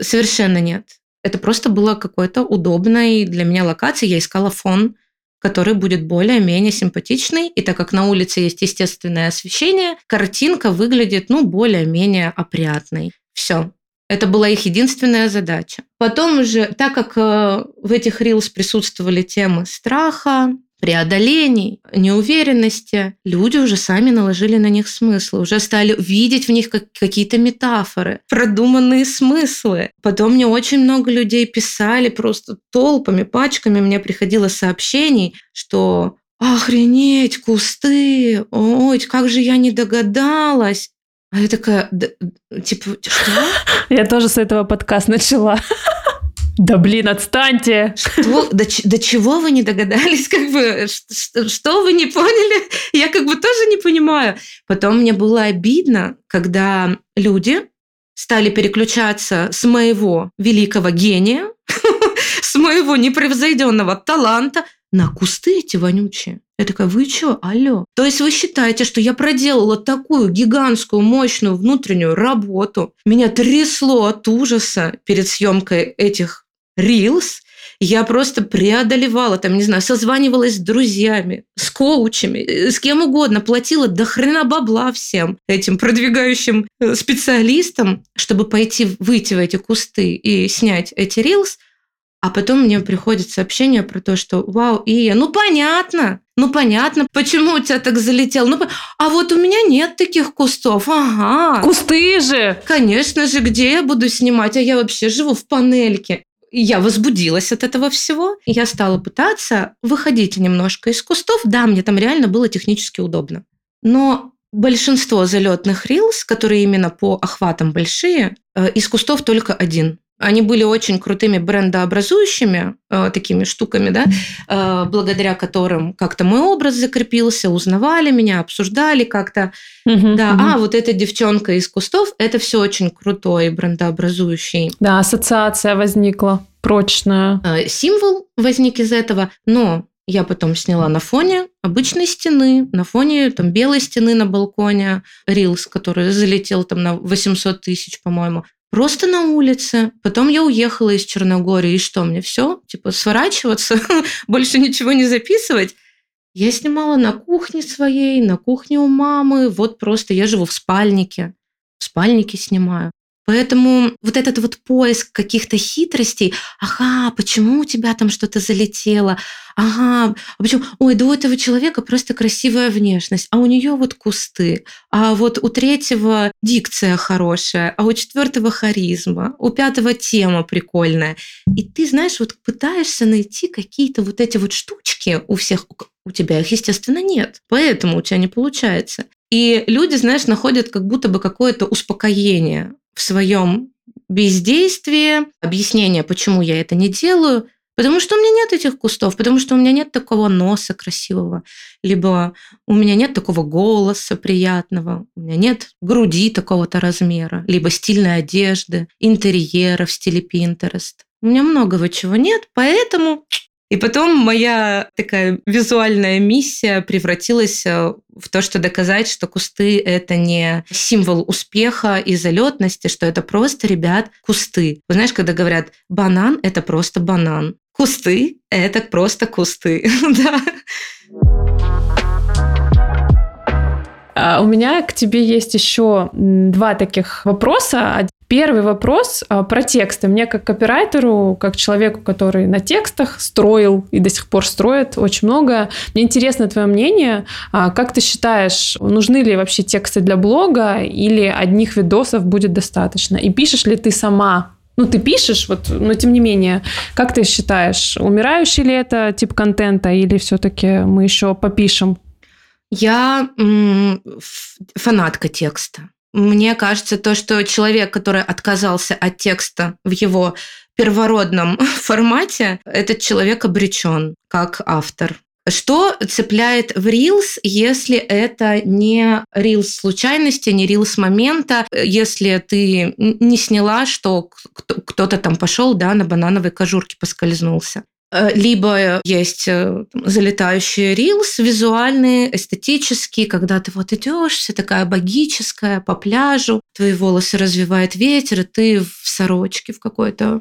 Совершенно нет. Это просто было какой-то удобной для меня локацией. Я искала фон, который будет более-менее симпатичный. И так как на улице есть естественное освещение, картинка выглядит, ну, более-менее опрятной. Все. Это была их единственная задача. Потом уже, так как э, в этих рилс присутствовали темы страха, преодолений, неуверенности, люди уже сами наложили на них смыслы, уже стали видеть в них как какие-то метафоры, продуманные смыслы. Потом мне очень много людей писали просто толпами, пачками. Мне приходило сообщений, что «Охренеть, кусты! Ой, как же я не догадалась!» А я такая, типа, что? Я тоже с этого подкаст начала. Да блин, отстаньте! Что, до, до чего вы не догадались? Как бы, что, что вы не поняли? Я как бы тоже не понимаю. Потом мне было обидно, когда люди стали переключаться с моего великого гения, (laughs) с моего непревзойденного таланта на кусты эти вонючие. Я такая, вы что, алло? То есть вы считаете, что я проделала такую гигантскую, мощную внутреннюю работу? Меня трясло от ужаса перед съемкой этих Reels, я просто преодолевала, там, не знаю, созванивалась с друзьями, с коучами, э, с кем угодно, платила до хрена бабла всем этим продвигающим э, специалистам, чтобы пойти, выйти в эти кусты и снять эти Reels, а потом мне приходит сообщение про то, что «Вау, Ия, ну понятно, ну понятно, почему у тебя так залетел. Ну, а вот у меня нет таких кустов. Ага. Кусты же! Конечно же, где я буду снимать? А я вообще живу в панельке я возбудилась от этого всего. Я стала пытаться выходить немножко из кустов. Да, мне там реально было технически удобно. Но большинство залетных рилс, которые именно по охватам большие, э, из кустов только один. Они были очень крутыми брендообразующими э, такими штуками, да, э, благодаря которым как-то мой образ закрепился, узнавали меня, обсуждали как-то. Мгм, Да, мгм. а вот эта девчонка из кустов, это все очень крутой брендообразующий Да, ассоциация возникла прочная. э, символ возник из этого, но я потом сняла на фоне обычной стены, на фоне там белой стены на балконе, рилс, который залетел там на 800 тысяч, по-моему. Просто на улице. Потом я уехала из Черногории, и что, мне все? Типа сворачиваться, (laughs) больше ничего не записывать? Я снимала на кухне своей, на кухне у мамы. Вот просто я живу в спальнике. В спальнике снимаю. Поэтому вот этот вот поиск каких-то хитростей, ага, почему у тебя там что-то залетело, ага, а почему, ой, да у этого человека просто красивая внешность, а у нее вот кусты, а вот у третьего дикция хорошая, а у четвертого харизма, у пятого тема прикольная. И ты, знаешь, вот пытаешься найти какие-то вот эти вот штучки у всех, у тебя их, естественно, нет, поэтому у тебя не получается. И люди, знаешь, находят как будто бы какое-то успокоение в своем бездействии, объяснение, почему я это не делаю, потому что у меня нет этих кустов, потому что у меня нет такого носа красивого, либо у меня нет такого голоса приятного, у меня нет груди такого-то размера, либо стильной одежды, интерьера в стиле Pinterest. У меня многого чего нет, поэтому и потом моя такая визуальная миссия превратилась э, в то, что доказать, что кусты – это не символ успеха и залетности, что это просто, ребят, кусты. Вы знаешь, когда говорят «банан – это просто банан», кусты – это просто кусты. (laughs) да. А У меня к тебе есть еще два таких вопроса. Первый вопрос а, про тексты. Мне как копирайтеру, как человеку, который на текстах строил и до сих пор строит очень много, мне интересно твое мнение. А, Как ты считаешь, нужны ли вообще тексты для блога или одних видосов будет достаточно? И пишешь ли ты сама ну, ты пишешь, вот, но тем не менее, как ты считаешь, умирающий ли это тип контента, или все-таки мы еще попишем? Я м, фанатка текста. Мне кажется, то, что человек, который отказался от текста в его первородном (laughs) формате, этот человек обречен как автор. Что цепляет в Reels, если это не Reels случайности, не Reels момента, если ты не сняла, что кто- кто-то там пошел, да, на банановой кожурке поскользнулся. Э, Либо есть э, залетающие рилс, визуальные, эстетические, когда ты вот идешь, вся такая богическая, по пляжу, твои волосы развивает ветер, и ты в сорочке в какой-то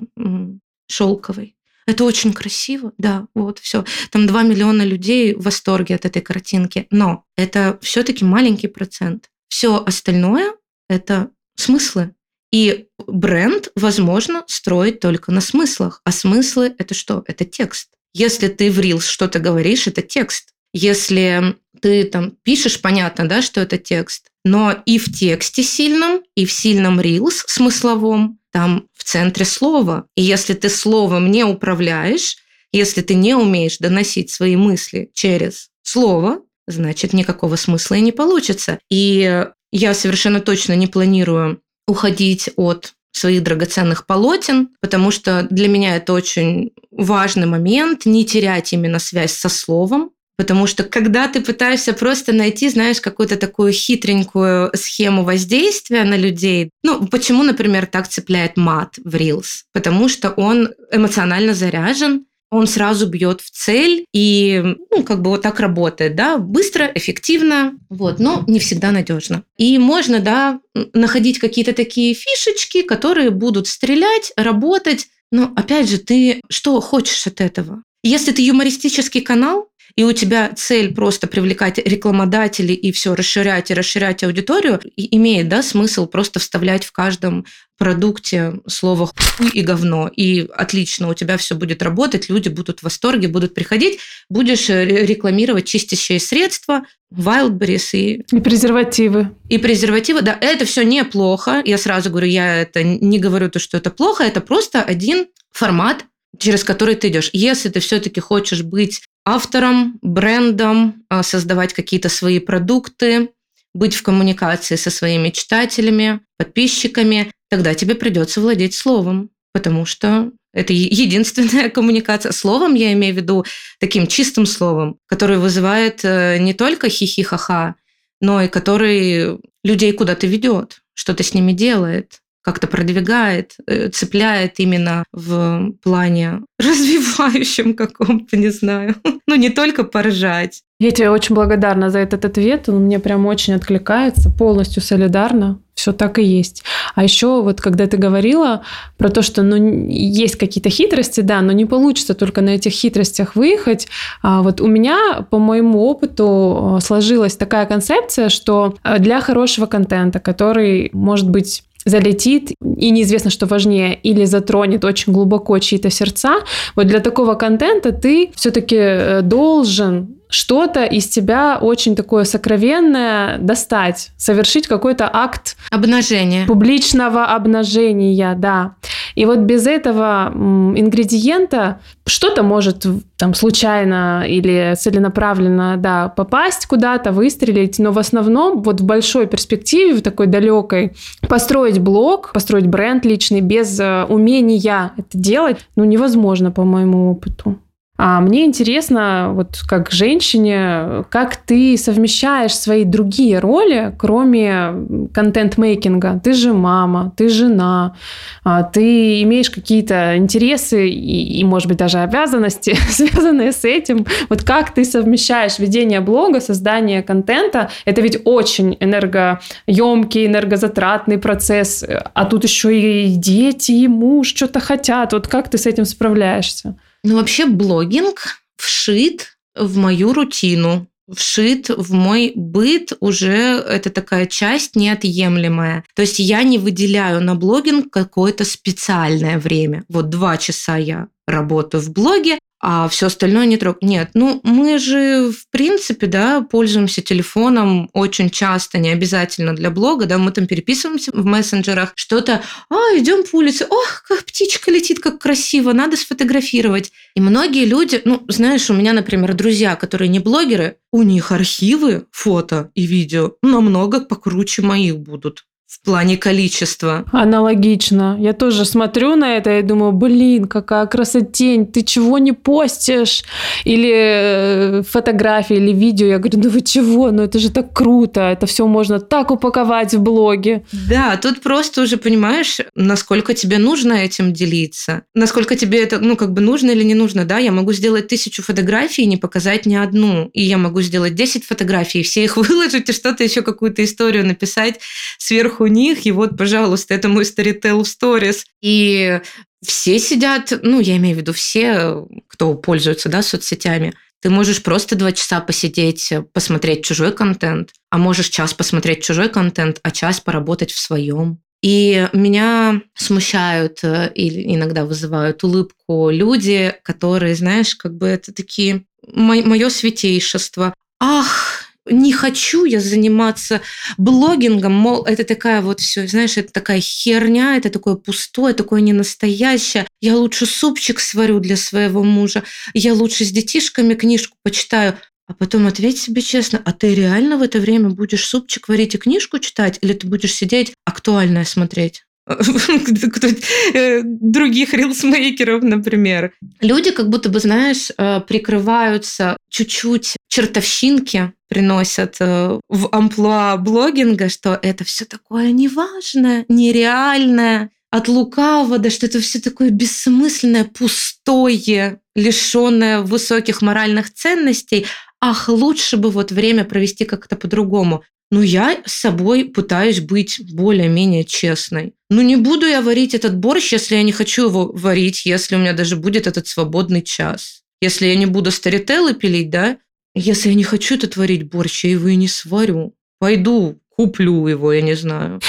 шелковой. Это очень красиво, да, вот, все. Там 2 миллиона людей в восторге от этой картинки. Но это все-таки маленький процент. Все остальное – это смыслы. И бренд, возможно, строить только на смыслах. А смыслы – это что? Это текст. Если ты в Reels что-то говоришь, это текст. Если ты там пишешь, понятно, да, что это текст, но и в тексте сильном, и в сильном Reels смысловом, там в центре слова. И если ты словом не управляешь, если ты не умеешь доносить свои мысли через слово, значит, никакого смысла и не получится. И я совершенно точно не планирую уходить от своих драгоценных полотен, потому что для меня это очень важный момент, не терять именно связь со словом, Потому что когда ты пытаешься просто найти, знаешь, какую-то такую хитренькую схему воздействия на людей, ну, почему, например, так цепляет мат в Reels? Потому что он эмоционально заряжен, он сразу бьет в цель и, ну, как бы вот так работает, да, быстро, эффективно, вот, но не всегда надежно. И можно, да, находить какие-то такие фишечки, которые будут стрелять, работать, но, опять же, ты что хочешь от этого? Если ты юмористический канал, и у тебя цель просто привлекать рекламодателей и все расширять и расширять аудиторию, и имеет да, смысл просто вставлять в каждом продукте слово хуй и говно. И отлично, у тебя все будет работать, люди будут в восторге, будут приходить, будешь э, рекламировать чистящие средства, Wildberries и... И презервативы. И презервативы, да, это все неплохо. Я сразу говорю, я это не говорю то, что это плохо, это просто один формат, через который ты идешь. Если ты все-таки хочешь быть автором, брендом, а, создавать какие-то свои продукты, быть в коммуникации со своими читателями, подписчиками, тогда тебе придется владеть словом. потому что это единственная (laughs) коммуникация. Словом я имею в виду таким чистым словом, который вызывает э, не только хихи-ха-ха, но и который людей куда-то ведет, что-то с ними делает как-то продвигает, э, цепляет именно в плане (laughs) развивающем каком-то, не знаю. (laughs) Ну, не только поржать. Я тебе очень благодарна за этот ответ. Он мне прям очень откликается, полностью солидарна. Все так и есть. А еще вот когда ты говорила про то, что ну, есть какие-то хитрости, да, но не получится только на этих хитростях выехать. А вот у меня, по моему опыту, сложилась такая концепция, что э, для хорошего контента, который может быть залетит, и неизвестно, что важнее, или затронет очень глубоко чьи-то сердца, вот для такого контента ты все-таки э, должен что-то из тебя очень такое сокровенное достать, совершить какой-то акт обнажения, публичного обнажения, да. И вот без этого ингредиента что-то может там случайно или целенаправленно, да, попасть куда-то, выстрелить, но в основном вот в большой перспективе, в такой далекой, построить блог, построить бренд личный без э, умения это делать, ну, невозможно по моему опыту. А мне интересно, вот как женщине, как ты совмещаешь свои другие роли, кроме контент-мейкинга. Ты же мама, ты жена, а, ты имеешь какие-то интересы и, и, может быть, даже обязанности, (laughs) связанные с этим. Вот как ты совмещаешь ведение блога, создание контента? Это ведь очень энергоемкий, энергозатратный процесс. А тут еще и дети, и муж что-то хотят. Вот как ты с этим справляешься? Ну, вообще блогинг вшит в мою рутину, вшит в мой быт уже это такая часть неотъемлемая. То есть я не выделяю на блогинг какое-то специальное время. Вот два часа я работаю в блоге, а все остальное не трог. Нет, ну мы же, в принципе, да, пользуемся телефоном очень часто, не обязательно для блога, да, мы там переписываемся в мессенджерах, что-то, а, идем по улице, ох, как птичка летит, как красиво, надо сфотографировать. И многие люди, ну, знаешь, у меня, например, друзья, которые не блогеры, у них архивы фото и видео намного покруче моих будут в плане количества. Аналогично. Я тоже смотрю на это и думаю, блин, какая красотень, ты чего не постишь? Или э, фотографии, или видео. Я говорю, ну вы чего? Ну это же так круто, это все можно так упаковать в блоге. Да, тут просто уже понимаешь, насколько тебе нужно этим делиться, насколько тебе это, ну как бы нужно или не нужно. Да, я могу сделать тысячу фотографий и не показать ни одну. И я могу сделать 10 фотографий, все их (laughs) выложить и что-то еще, какую-то историю написать сверху у них, и вот, пожалуйста, это мой в сторис. И все сидят, ну, я имею в виду все, кто пользуется, да, соцсетями, ты можешь просто два часа посидеть, посмотреть чужой контент, а можешь час посмотреть чужой контент, а час поработать в своем. И меня смущают э, или иногда вызывают улыбку люди, которые, знаешь, как бы это такие мое святейшество. Ах, не хочу я заниматься блогингом, мол, это такая вот все, знаешь, это такая херня, это такое пустое, такое ненастоящее. Я лучше супчик сварю для своего мужа, я лучше с детишками книжку почитаю. А потом ответь себе честно, а ты реально в это время будешь супчик варить и книжку читать, или ты будешь сидеть актуальное смотреть? (laughs) Других рилсмейкеров, например. Люди как будто бы, знаешь, э, прикрываются чуть-чуть чертовщинки, приносят э, в амплуа блогинга, что это все такое неважное, нереальное, от лукавого, да что это все такое бессмысленное, пустое, лишенное высоких моральных ценностей. Ах, лучше бы вот время провести как-то по-другому. Ну, я с собой пытаюсь быть более-менее честной. Ну, не буду я варить этот борщ, если я не хочу его варить, если у меня даже будет этот свободный час. Если я не буду старителлы пилить, да, если я не хочу этот варить борщ, я его и не сварю. Пойду куплю его, я не знаю.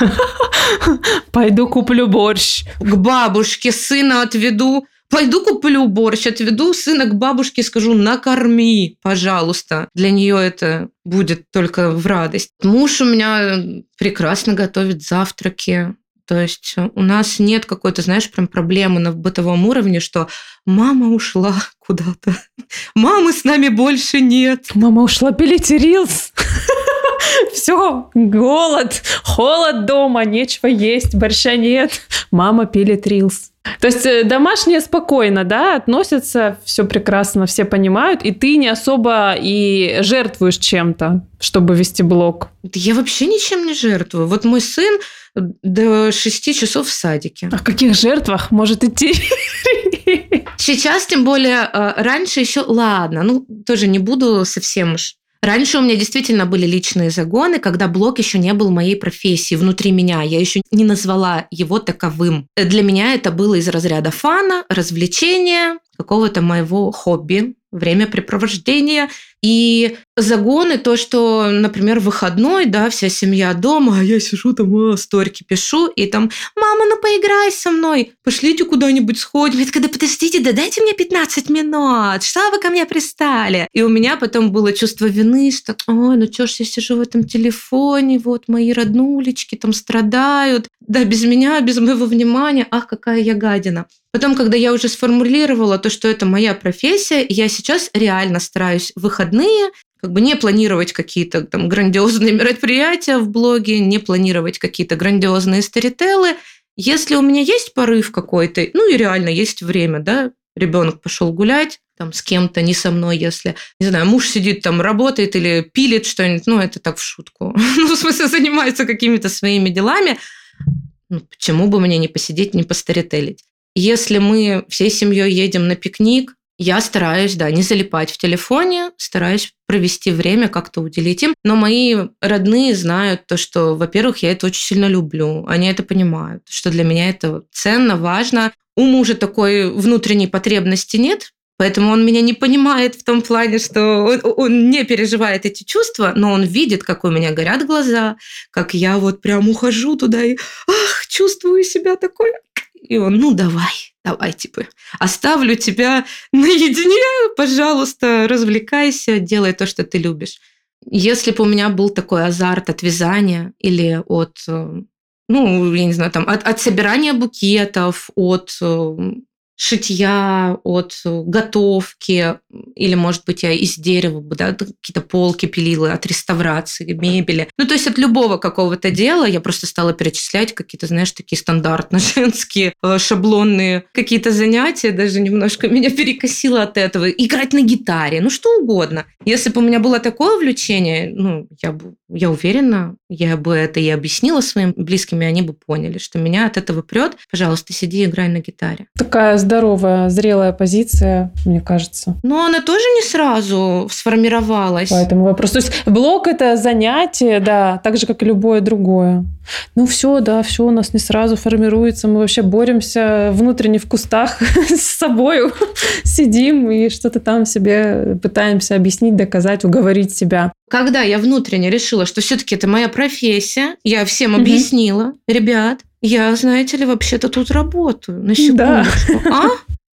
(laughs) Пойду куплю борщ. К бабушке сына отведу, Пойду куплю борщ, отведу сына к бабушке, скажу, накорми, пожалуйста. Для нее это будет только в радость. Муж у меня прекрасно готовит завтраки. То есть у нас нет какой-то, знаешь, прям проблемы на бытовом уровне, что мама ушла (laughs) куда-то. Мамы с нами больше нет. Мама ушла пилить рилс. (laughs) Все, голод, холод дома, нечего есть, борща нет. Мама пилит рилс. То есть э, домашние спокойно, да, относятся, все прекрасно, все понимают, и ты не особо и жертвуешь чем-то, чтобы вести блог. Я вообще ничем не жертвую. Вот мой сын до 6 часов в садике. О каких жертвах может идти? (laughs) Сейчас, тем более, э, раньше еще, ладно, ну, тоже не буду совсем уж Раньше у меня действительно были личные загоны, когда блог еще не был моей профессией внутри меня. Я еще не назвала его таковым. Для меня это было из разряда фана, развлечения, какого-то моего хобби, времяпрепровождения. И загоны, то, что, например, выходной, да, вся семья дома, а я сижу там, а, сторики пишу, и там, мама, ну поиграй со мной, пошлите куда-нибудь сходим. Я такая, да подождите, да дайте мне 15 минут, что вы ко мне пристали? И у меня потом было чувство вины, что, ой, ну что ж я сижу в этом телефоне, вот мои роднулечки там страдают, да, без меня, без моего внимания, ах, какая я гадина. Потом, когда я уже сформулировала то, что это моя профессия, я сейчас реально стараюсь выходные как бы не планировать какие-то там грандиозные (laughs) мероприятия в блоге, не планировать какие-то грандиозные старителлы. Если у меня есть порыв какой-то, ну и реально есть время, да, ребенок пошел гулять, там с кем-то, не со мной, если, не знаю, муж сидит там, работает или пилит что-нибудь, ну, это так в шутку. (laughs) ну, в смысле, занимается какими-то своими делами. Ну, почему бы мне не посидеть, не постарителить? Если мы всей семьей едем на пикник, я стараюсь, да, не залипать в телефоне, стараюсь провести время, как-то уделить им. Но мои родные знают то, что, во-первых, я это очень сильно люблю. Они это понимают, что для меня это ценно, важно. У мужа такой внутренней потребности нет, Поэтому он меня не понимает в том плане, что он, он не переживает эти чувства, но он видит, как у меня горят глаза, как я вот прям ухожу туда и ах, чувствую себя такой и он, ну давай, давай, типа, оставлю тебя (laughs) наедине, пожалуйста, развлекайся, делай то, что ты любишь. Если бы у меня был такой азарт от вязания или от, э, ну, я не знаю, там, от, от собирания букетов, от э, шитья, от готовки, или, может быть, я из дерева да, какие-то полки пилила, от реставрации, мебели. Ну, то есть от любого какого-то дела я просто стала перечислять какие-то, знаешь, такие стандартно (laughs) женские, э, шаблонные какие-то занятия, даже немножко меня перекосило от этого. Играть на гитаре, ну, что угодно. Если бы у меня было такое увлечение, ну, я, бы, я уверена, я бы это и объяснила своим близким, и они бы поняли, что меня от этого прет. Пожалуйста, сиди, играй на гитаре. Такая здоровая, зрелая позиция, мне кажется. Но она тоже не сразу сформировалась. Поэтому вопрос. То есть блог это занятие, да, так же, как и любое другое. Ну все, да, все у нас не сразу формируется. Мы вообще боремся внутренне в кустах (laughs) с собой, (laughs) сидим и что-то там себе пытаемся объяснить, доказать, уговорить себя. Когда я внутренне решила, что все-таки это моя профессия, я всем объяснила, ребят, я, знаете ли, вообще-то тут работаю. На секундочку. Да. А?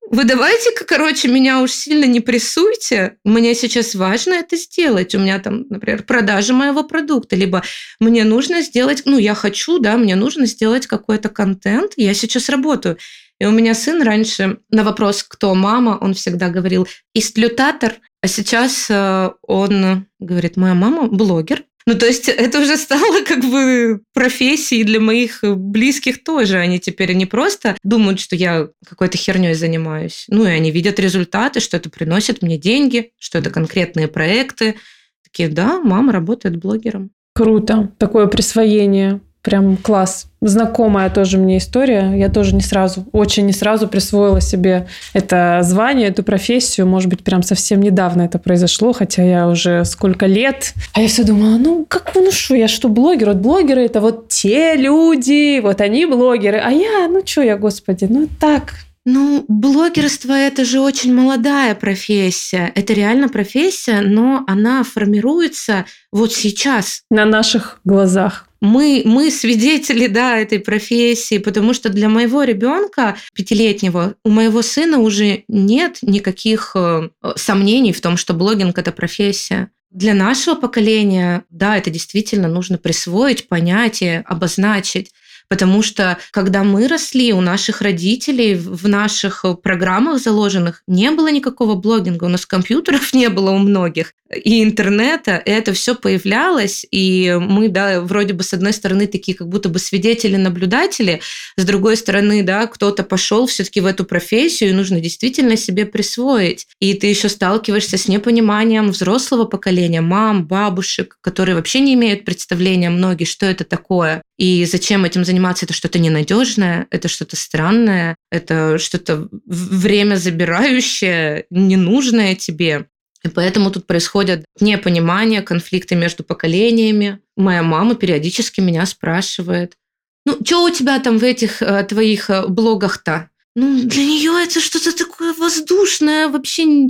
Вы давайте-ка, короче, меня уж сильно не прессуйте. Мне сейчас важно это сделать. У меня там, например, продажа моего продукта. Либо мне нужно сделать, ну, я хочу, да, мне нужно сделать какой-то контент. Я сейчас работаю. И у меня сын раньше на вопрос, кто мама, он всегда говорил «истлютатор», а сейчас э, он говорит «моя мама блогер». Ну, то есть это уже стало как бы профессией для моих близких тоже. Они теперь не просто думают, что я какой-то херней занимаюсь. Ну, и они видят результаты, что это приносит мне деньги, что это конкретные проекты. Такие, да, мама работает блогером. Круто. Такое присвоение Прям класс. Знакомая тоже мне история. Я тоже не сразу, очень не сразу присвоила себе это звание, эту профессию. Может быть, прям совсем недавно это произошло, хотя я уже сколько лет. А я все думала, ну как, ну что, я что, блогер? Вот блогеры это вот те люди, вот они блогеры. А я, ну что я, господи, ну так, ну, блогерство это же очень молодая профессия. Это реально профессия, но она формируется вот сейчас. На наших глазах мы, мы свидетели да, этой профессии, потому что для моего ребенка пятилетнего, у моего сына уже нет никаких э, сомнений в том, что блогинг – это профессия. Для нашего поколения, да, это действительно нужно присвоить, понять и обозначить. Потому что, когда мы росли, у наших родителей в наших программах заложенных не было никакого блогинга. У нас компьютеров (laughs) не было у многих. И интернета, и это все появлялось. И мы, да, вроде бы с одной стороны такие как будто бы свидетели-наблюдатели, с другой стороны, да, кто-то пошел все-таки в эту профессию, и нужно действительно себе присвоить. И ты еще сталкиваешься с непониманием взрослого поколения, мам, бабушек, которые вообще не имеют представления многие, что это такое. И зачем этим заниматься? Это что-то ненадежное, это что-то странное, это что-то время забирающее, ненужное тебе. И поэтому тут происходят непонимания, конфликты между поколениями. Моя мама периодически меня спрашивает, ну, что у тебя там в этих э, твоих э, блогах-то? Ну, для нее это что-то такое воздушное, вообще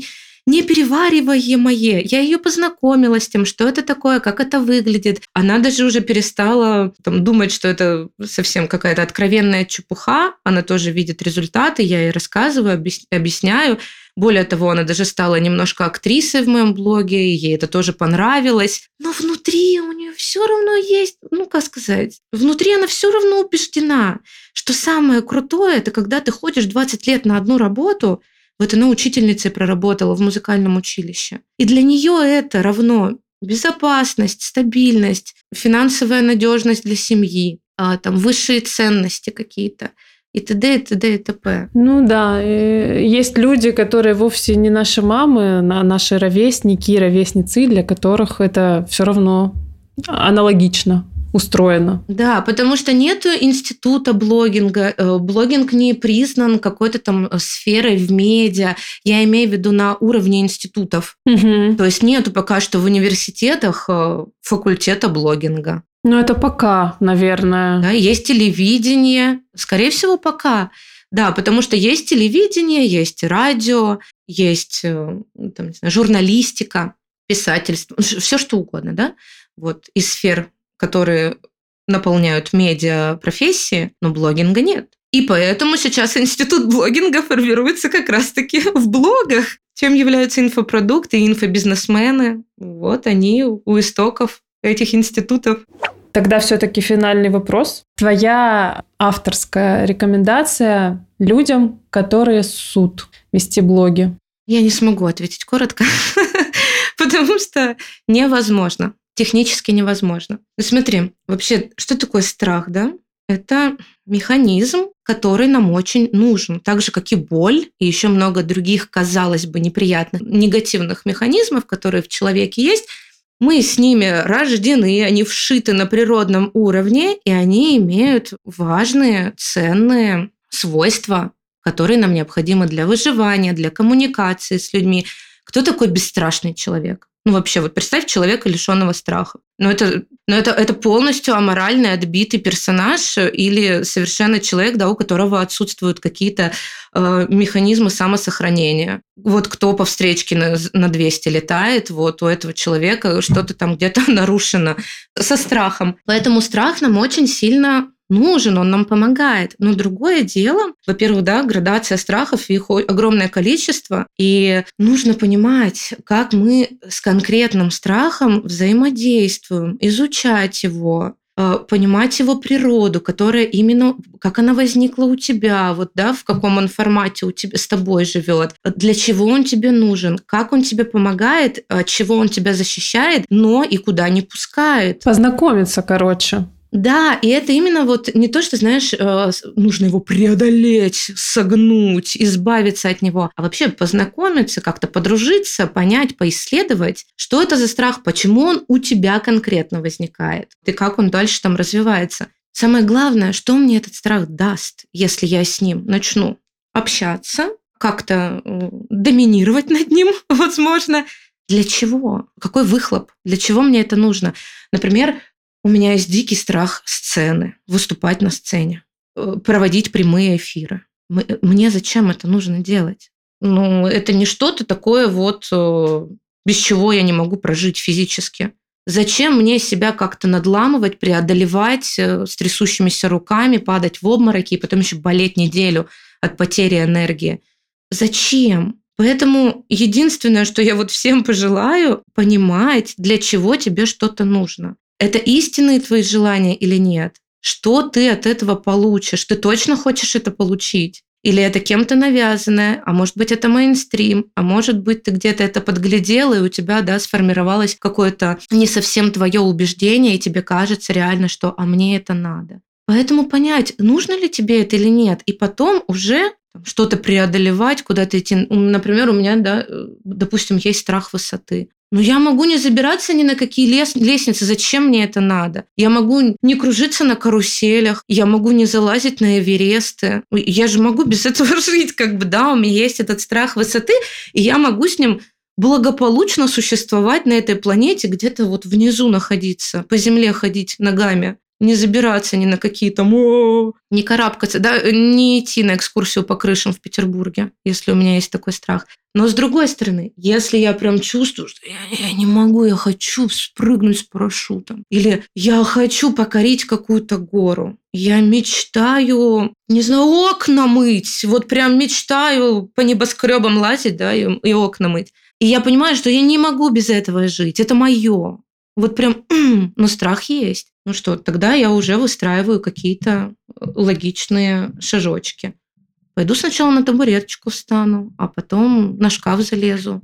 неперевариваемое. Я ее познакомила с тем, что это такое, как это выглядит. Она даже уже перестала там, думать, что это совсем какая-то откровенная чепуха. Она тоже видит результаты, я ей рассказываю, объясняю. Более того, она даже стала немножко актрисой в моем блоге, ей это тоже понравилось. Но внутри у нее все равно есть, ну как сказать, внутри она все равно убеждена, что самое крутое это когда ты ходишь 20 лет на одну работу, вот она учительницей проработала в музыкальном училище. И для нее это равно безопасность, стабильность, финансовая надежность для семьи, а, там высшие ценности какие-то и т.д. и т.д. и т.п. Ну да, есть люди, которые вовсе не наши мамы, а наши ровесники, ровесницы, для которых это все равно аналогично устроено. Да, потому что нет института блогинга, э, блогинг не признан какой-то там сферой в медиа. Я имею в виду на уровне институтов. Угу. То есть нету пока что в университетах э, факультета блогинга. Ну, это пока, наверное. Да, есть телевидение. Скорее всего, пока. Да, потому что есть телевидение, есть радио, есть э, там, не знаю, журналистика, писательство, все что угодно, да, вот из сфер которые наполняют медиа профессии, но блогинга нет. И поэтому сейчас институт блогинга формируется как раз-таки (laughs) в блогах. Чем являются инфопродукты и инфобизнесмены? Вот они у истоков этих институтов. Тогда все-таки финальный вопрос. Твоя авторская рекомендация людям, которые суд вести блоги? Я не смогу ответить коротко, (laughs) потому что невозможно технически невозможно. Ну, смотри, вообще, что такое страх, да? Это механизм, который нам очень нужен, так же, как и боль, и еще много других, казалось бы, неприятных, негативных механизмов, которые в человеке есть. Мы с ними рождены, они вшиты на природном уровне, и они имеют важные, ценные свойства, которые нам необходимы для выживания, для коммуникации с людьми. Кто такой бесстрашный человек? Ну, вообще, вот представь человека, лишенного страха. Ну, это, ну, это, это полностью аморальный, отбитый персонаж или совершенно человек, да, у которого отсутствуют какие-то э, механизмы самосохранения. Вот кто по встречке на, на 200 летает, вот у этого человека что-то там где-то (laughs) нарушено со страхом. Поэтому страх нам очень сильно нужен, он нам помогает. Но другое дело, во-первых, да, градация страхов, их огромное количество, и нужно понимать, как мы с конкретным страхом взаимодействуем, изучать его, э, понимать его природу, которая именно, как она возникла у тебя, вот, да, в каком он формате у тебя, с тобой живет, для чего он тебе нужен, как он тебе помогает, чего он тебя защищает, но и куда не пускает. Познакомиться, короче. Да, и это именно вот не то, что, знаешь, э, нужно его преодолеть, согнуть, избавиться от него, а вообще познакомиться, как-то подружиться, понять, поисследовать, что это за страх, почему он у тебя конкретно возникает, и как он дальше там развивается. Самое главное, что мне этот страх даст, если я с ним начну общаться, как-то э, доминировать над ним, (laughs) возможно. Для чего? Какой выхлоп? Для чего мне это нужно? Например, у меня есть дикий страх сцены, выступать на сцене, э, проводить прямые эфиры. Мне зачем это нужно делать? Ну, это не что-то такое вот, э, без чего я не могу прожить физически. Зачем мне себя как-то надламывать, преодолевать э, с трясущимися руками, падать в обмороки и потом еще болеть неделю от потери энергии? Зачем? Поэтому единственное, что я вот всем пожелаю, понимать, для чего тебе что-то нужно это истинные твои желания или нет. что ты от этого получишь. Ты точно хочешь это получить? Или это кем-то навязанное, а может быть, это мейнстрим, а может быть, ты где-то это подглядел, и у тебя, да, сформировалось какое-то не совсем твое убеждение, и тебе кажется реально, что «а мне это надо». Поэтому понять, нужно ли тебе это или нет, и потом уже что-то преодолевать, куда-то идти. Например, у меня, да, э, допустим, есть страх высоты. Но я могу не забираться ни на какие лес, лестницы. Зачем мне это надо? Я могу не кружиться на каруселях. Я могу не залазить на Эвересты. Я же могу без этого (laughs) жить, как бы, да, у меня есть этот страх высоты, и я могу с ним благополучно существовать на этой планете, где-то вот внизу находиться, по земле ходить ногами не забираться ни на какие там, не карабкаться, да, не идти на экскурсию по крышам в Петербурге, если у меня есть такой страх. Но с другой стороны, если я прям чувствую, что я, я не могу, я хочу спрыгнуть с парашютом, или я хочу покорить какую-то гору, я мечтаю, не знаю, окна мыть, вот прям мечтаю по небоскребам лазить, да, и, и окна мыть. И я понимаю, что я не могу без этого жить, это мое. Вот прям, (clears throat) но страх есть. Ну что, тогда я уже выстраиваю какие-то э, логичные шажочки. Пойду сначала на табуреточку встану, а потом на шкаф залезу.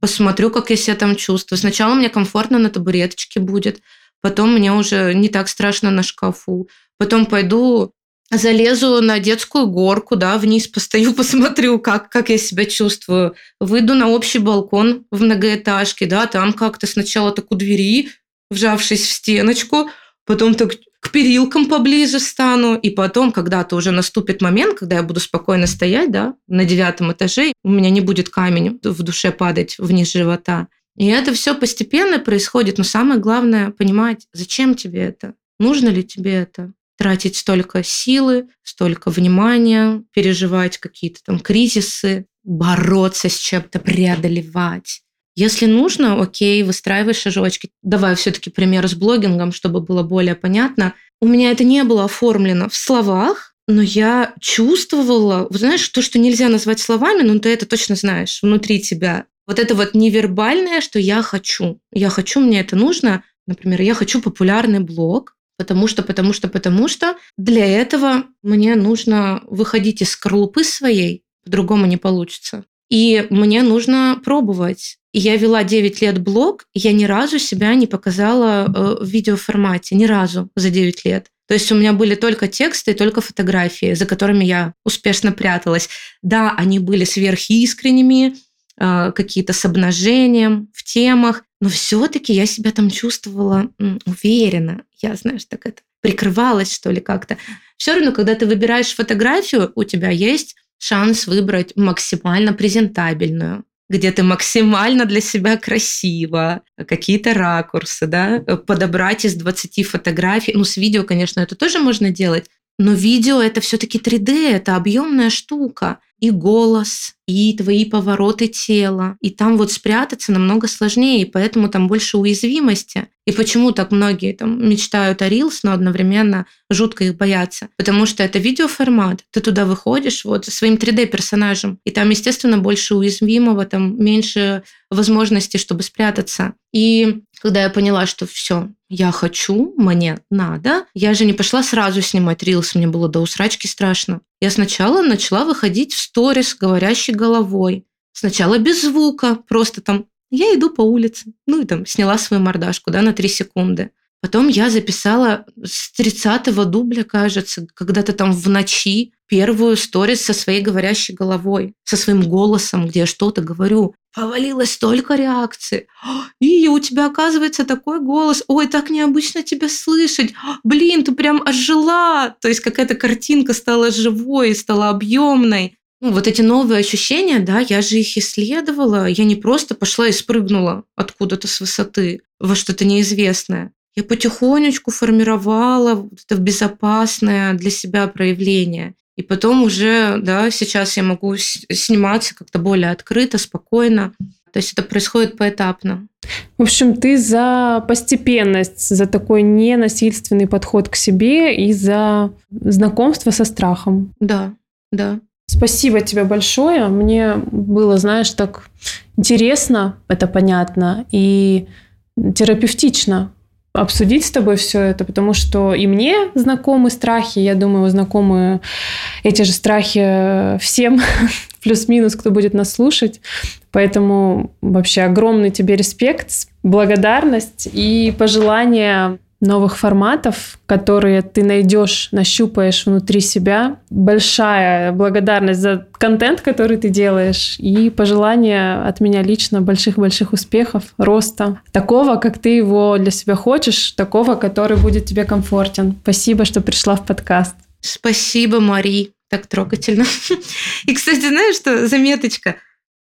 Посмотрю, как я себя там чувствую. Сначала мне комфортно на табуреточке будет, потом мне уже не так страшно на шкафу. Потом пойду залезу на детскую горку, да, вниз постою, (laughs) посмотрю, как, как я себя чувствую. Выйду на общий балкон в многоэтажке, да, там как-то сначала так у двери, вжавшись в стеночку, потом так к перилкам поближе стану, и потом, когда-то уже наступит момент, когда я буду спокойно стоять, да, на девятом этаже, у меня не будет камень в душе падать вниз живота. И это все постепенно происходит, но самое главное понимать, зачем тебе это, нужно ли тебе это, тратить столько силы, столько внимания, переживать какие-то там кризисы, бороться с чем-то, преодолевать. Если нужно, окей, выстраивай шажочки. Давай все-таки пример с блогингом, чтобы было более понятно. У меня это не было оформлено в словах, но я чувствовала, знаешь, то, что нельзя назвать словами, но ты это точно знаешь внутри тебя. Вот это вот невербальное, что я хочу. Я хочу, мне это нужно. Например, я хочу популярный блог, потому что, потому что, потому что для этого мне нужно выходить из скорлупы своей, по-другому не получится. И мне нужно пробовать. Я вела 9 лет блог, я ни разу себя не показала э, в видеоформате, ни разу за 9 лет. То есть у меня были только тексты и только фотографии, за которыми я успешно пряталась. Да, они были сверхискренними, э, какие-то с обнажением в темах, но все-таки я себя там чувствовала уверенно. Я, знаешь, так это прикрывалась, что ли, как-то. Все равно, когда ты выбираешь фотографию, у тебя есть шанс выбрать максимально презентабельную, где ты максимально для себя красиво, какие-то ракурсы, да, подобрать из 20 фотографий. Ну, с видео, конечно, это тоже можно делать, но видео это все-таки 3D, это объемная штука. И голос, и твои повороты тела. И там вот спрятаться намного сложнее, и поэтому там больше уязвимости. И почему так многие там мечтают о Reels, но одновременно жутко их боятся? Потому что это видеоформат. Ты туда выходишь вот своим 3D-персонажем, и там, естественно, больше уязвимого, там меньше возможностей, чтобы спрятаться. И когда я поняла, что все, я хочу, мне надо, я же не пошла сразу снимать рилс, мне было до усрачки страшно. Я сначала начала выходить в сторис, говорящей головой. Сначала без звука, просто там я иду по улице, ну и там сняла свою мордашку, да, на три секунды. Потом я записала с 30-го дубля, кажется, когда-то там в ночи первую сторис со своей говорящей головой, со своим голосом, где я что-то говорю. Повалилось столько реакций. И у тебя, оказывается, такой голос. Ой, так необычно тебя слышать. Блин, ты прям ожила. То есть какая-то картинка стала живой, стала объемной. Ну, вот эти новые ощущения, да, я же их исследовала. Я не просто пошла и спрыгнула откуда-то с высоты во что-то неизвестное. Я потихонечку формировала это безопасное для себя проявление. И потом уже, да, сейчас я могу сниматься как-то более открыто, спокойно. То есть это происходит поэтапно. В общем, ты за постепенность, за такой ненасильственный подход к себе и за знакомство со страхом. Да, да. Спасибо тебе большое. Мне было, знаешь, так интересно, это понятно, и терапевтично обсудить с тобой все это, потому что и мне знакомы страхи, я думаю, знакомы эти же страхи всем, (laughs) плюс-минус, кто будет нас слушать. Поэтому вообще огромный тебе респект, благодарность и пожелание новых форматов, которые ты найдешь, нащупаешь внутри себя. Большая благодарность за контент, который ты делаешь, и пожелание от меня лично больших-больших успехов, роста, такого, как ты его для себя хочешь, такого, который будет тебе комфортен. Спасибо, что пришла в подкаст. Спасибо, Мари. Так трогательно. (laughs) И, кстати, знаешь, что заметочка?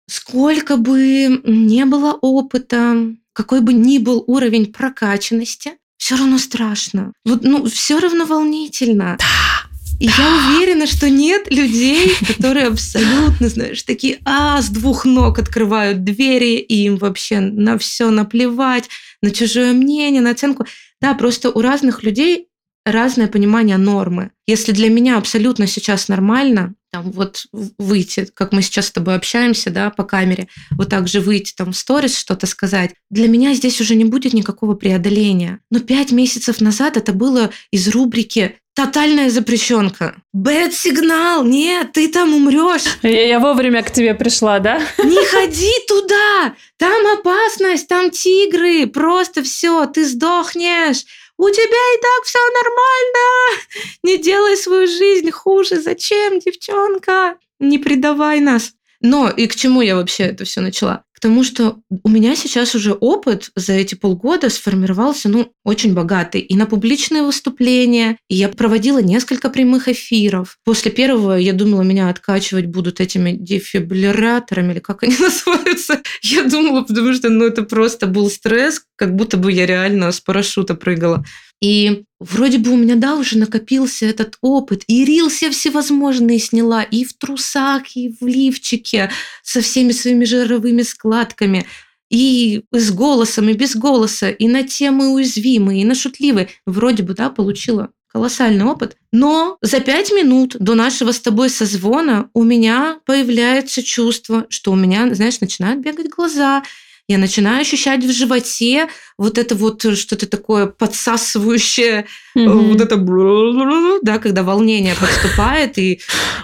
Сколько бы не было опыта, какой бы ни был уровень прокачанности, все равно страшно. Вот, ну, все равно волнительно. Да. И да. я уверена, что нет людей, которые абсолютно, знаешь, такие, а, с двух ног открывают двери, и им вообще на все наплевать, на чужое мнение, на оценку. Да, просто у разных людей разное понимание нормы. Если для меня абсолютно сейчас нормально, там вот выйти, как мы сейчас с тобой общаемся, да, по камере, вот так же выйти там в сторис что-то сказать, для меня здесь уже не будет никакого преодоления. Но пять месяцев назад это было из рубрики Тотальная запрещенка. Бэт сигнал. Нет, ты там умрешь. (laughs) Я, я вовремя к тебе пришла, да? (laughs) Не ходи туда. Там опасность, там тигры. Просто все, ты сдохнешь у тебя и так все нормально, не делай свою жизнь хуже, зачем, девчонка, не предавай нас. Но и к чему я вообще это все начала? К тому, что у меня сейчас уже опыт за эти полгода сформировался, ну, очень богатый. И на публичные выступления, и я проводила несколько прямых эфиров. После первого я думала, меня откачивать будут этими дефибрилляторами, или как они (laughs) называются. Я думала, потому что, ну, это просто был стресс, как будто бы я реально с парашюта прыгала. И вроде бы у меня, да, уже накопился этот опыт. И рился всевозможные сняла и в трусах, и в лифчике со всеми своими жировыми складками. И с голосом, и без голоса, и на темы уязвимые, и на шутливые. Вроде бы, да, получила колоссальный опыт. Но за пять минут до нашего с тобой созвона у меня появляется чувство, что у меня, знаешь, начинают бегать глаза, я начинаю ощущать в животе вот это вот что-то такое подсасывающее, mm-hmm. вот это, да, когда волнение подступает, и,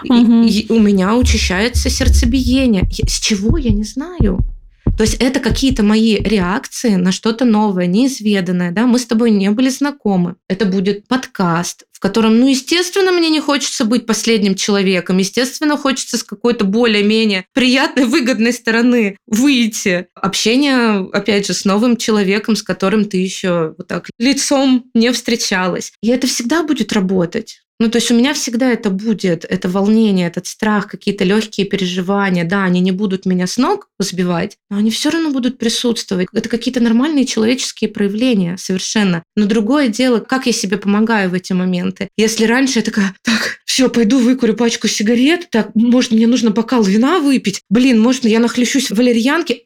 mm-hmm. и, и у меня учащается сердцебиение. С чего, я не знаю. То есть это какие-то мои реакции на что-то новое, неизведанное. Да? Мы с тобой не были знакомы. Это будет подкаст, в котором, ну, естественно, мне не хочется быть последним человеком. Естественно, хочется с какой-то более-менее приятной, выгодной стороны выйти. Общение, опять же, с новым человеком, с которым ты еще вот так лицом не встречалась. И это всегда будет работать. Ну, то есть у меня всегда это будет, это волнение, этот страх, какие-то легкие переживания. Да, они не будут меня с ног сбивать, но они все равно будут присутствовать. Это какие-то нормальные человеческие проявления совершенно. Но другое дело, как я себе помогаю в эти моменты. Если раньше я такая, так, все, пойду выкурю пачку сигарет, так, может, мне нужно бокал вина выпить, блин, может, я нахлещусь в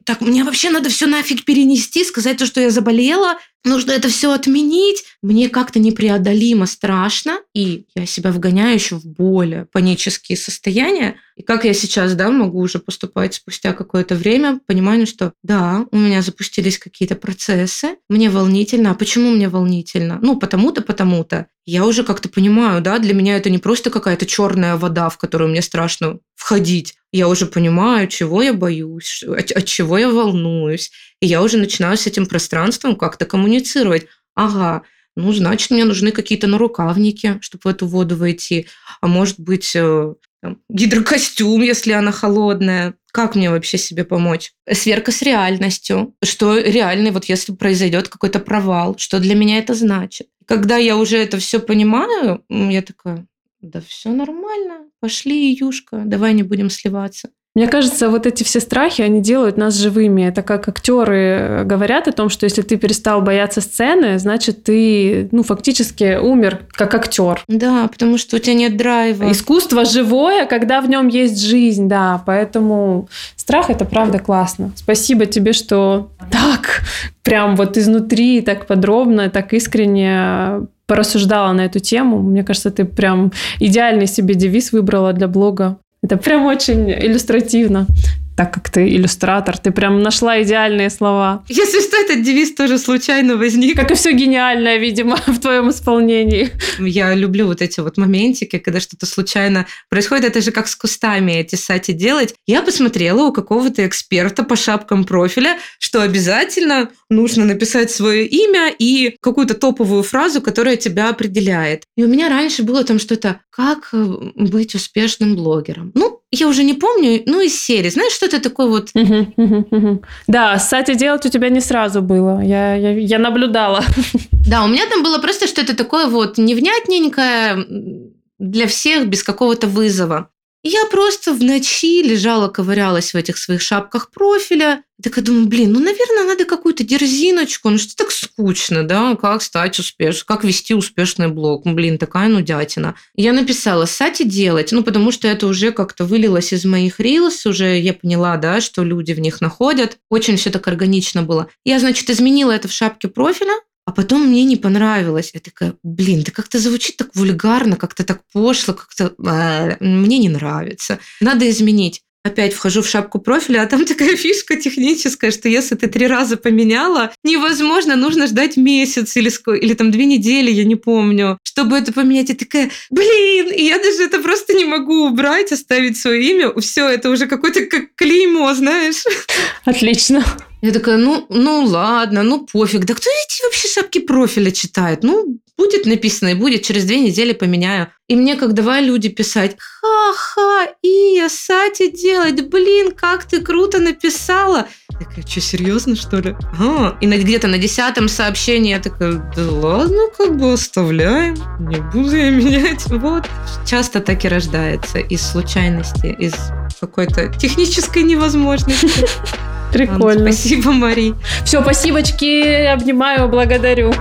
так, мне вообще надо все нафиг перенести, сказать то, что я заболела, нужно это все отменить. Мне как-то непреодолимо страшно, и я себя вгоняю еще в более панические состояния. И как я сейчас, да, могу уже поступать спустя какое-то время, понимаю, что да, у меня запустились какие-то процессы, мне волнительно. А почему мне волнительно? Ну, потому-то, потому-то. Я уже как-то понимаю, да, для меня это не просто какая-то черная вода, в которую мне страшно входить. Я уже понимаю, чего я боюсь, от, от чего я волнуюсь. И я уже начинаю с этим пространством как-то коммуницировать. Ага, ну, значит, мне нужны какие-то нарукавники, чтобы в эту воду войти. А может быть, э, там, гидрокостюм, если она холодная. Как мне вообще себе помочь? Сверка с реальностью. Что реальный, вот если произойдет какой-то провал, что для меня это значит? Когда я уже это все понимаю, я такая, да все нормально, пошли, Юшка, давай не будем сливаться. Мне кажется, вот эти все страхи, они делают нас живыми. Это как актеры говорят о том, что если ты перестал бояться сцены, значит, ты, ну, фактически умер как актер. Да, потому что у тебя нет драйва. Искусство живое, когда в нем есть жизнь, да. Поэтому страх это правда классно. Спасибо тебе, что так прям вот изнутри так подробно, так искренне порассуждала на эту тему. Мне кажется, ты прям идеальный себе девиз выбрала для блога. Это прям очень иллюстративно. так как ты иллюстратор, ты прям нашла идеальные слова. Если что, этот девиз тоже случайно возник. Как и все гениальное, видимо, (laughs) в твоем исполнении. Я люблю вот эти вот моментики, когда что-то случайно происходит. Это же как с кустами эти сати делать. Я посмотрела у какого-то эксперта по шапкам профиля, что обязательно нужно написать свое имя и какую-то топовую фразу, которая тебя определяет. И у меня раньше было там что-то «Как э, быть успешным блогером?» Ну, я уже не помню, ну, из серии. Знаешь, что-то такое вот... Да, сати делать у тебя не сразу было. Я, я, я наблюдала. (laughs) Да, у меня там было просто что-то такое вот невнятненькое для всех, без какого-то вызова. Я просто в ночи лежала, ковырялась в этих своих шапках профиля. И такая думаю, блин, ну, наверное, надо какую-то дерзиночку. Ну, что так скучно, да? Как стать успешным, как вести успешный блог? Ну, блин, такая нудятина. Я написала, сати делать, ну, потому что это уже как-то вылилось из моих рилс, уже я поняла, да, что люди в них находят. Очень все так органично было. Я, значит, изменила это в шапке профиля, а потом мне не понравилось. Я такая, блин, да как-то звучит так вульгарно, как-то так пошло, как-то а, мне не нравится. Надо изменить. Опять вхожу в шапку профиля, а там (laughs) такая фишка техническая, что если ты три раза поменяла, невозможно, нужно ждать месяц или, или там две недели, я не помню, чтобы это поменять. И такая, блин, и я даже это просто не могу убрать, оставить свое имя. Все, это уже какое-то как клеймо, знаешь. Отлично. Я такая, ну, ну ладно, ну пофиг. Да кто эти вообще шапки профиля читает? Ну, будет написано и будет, через две недели поменяю. И мне как давай люди писать, ха-ха, и сати делать, блин, как ты круто написала. Я такая, что, серьезно, что ли? А, и где-то на десятом сообщении я такая, да ладно, как бы оставляем, не буду я (laughs) менять. Вот, часто так и рождается из случайности, из какой-то технической невозможности. Прикольно. Спасибо, Мари. Все, спасибочки, обнимаю, благодарю.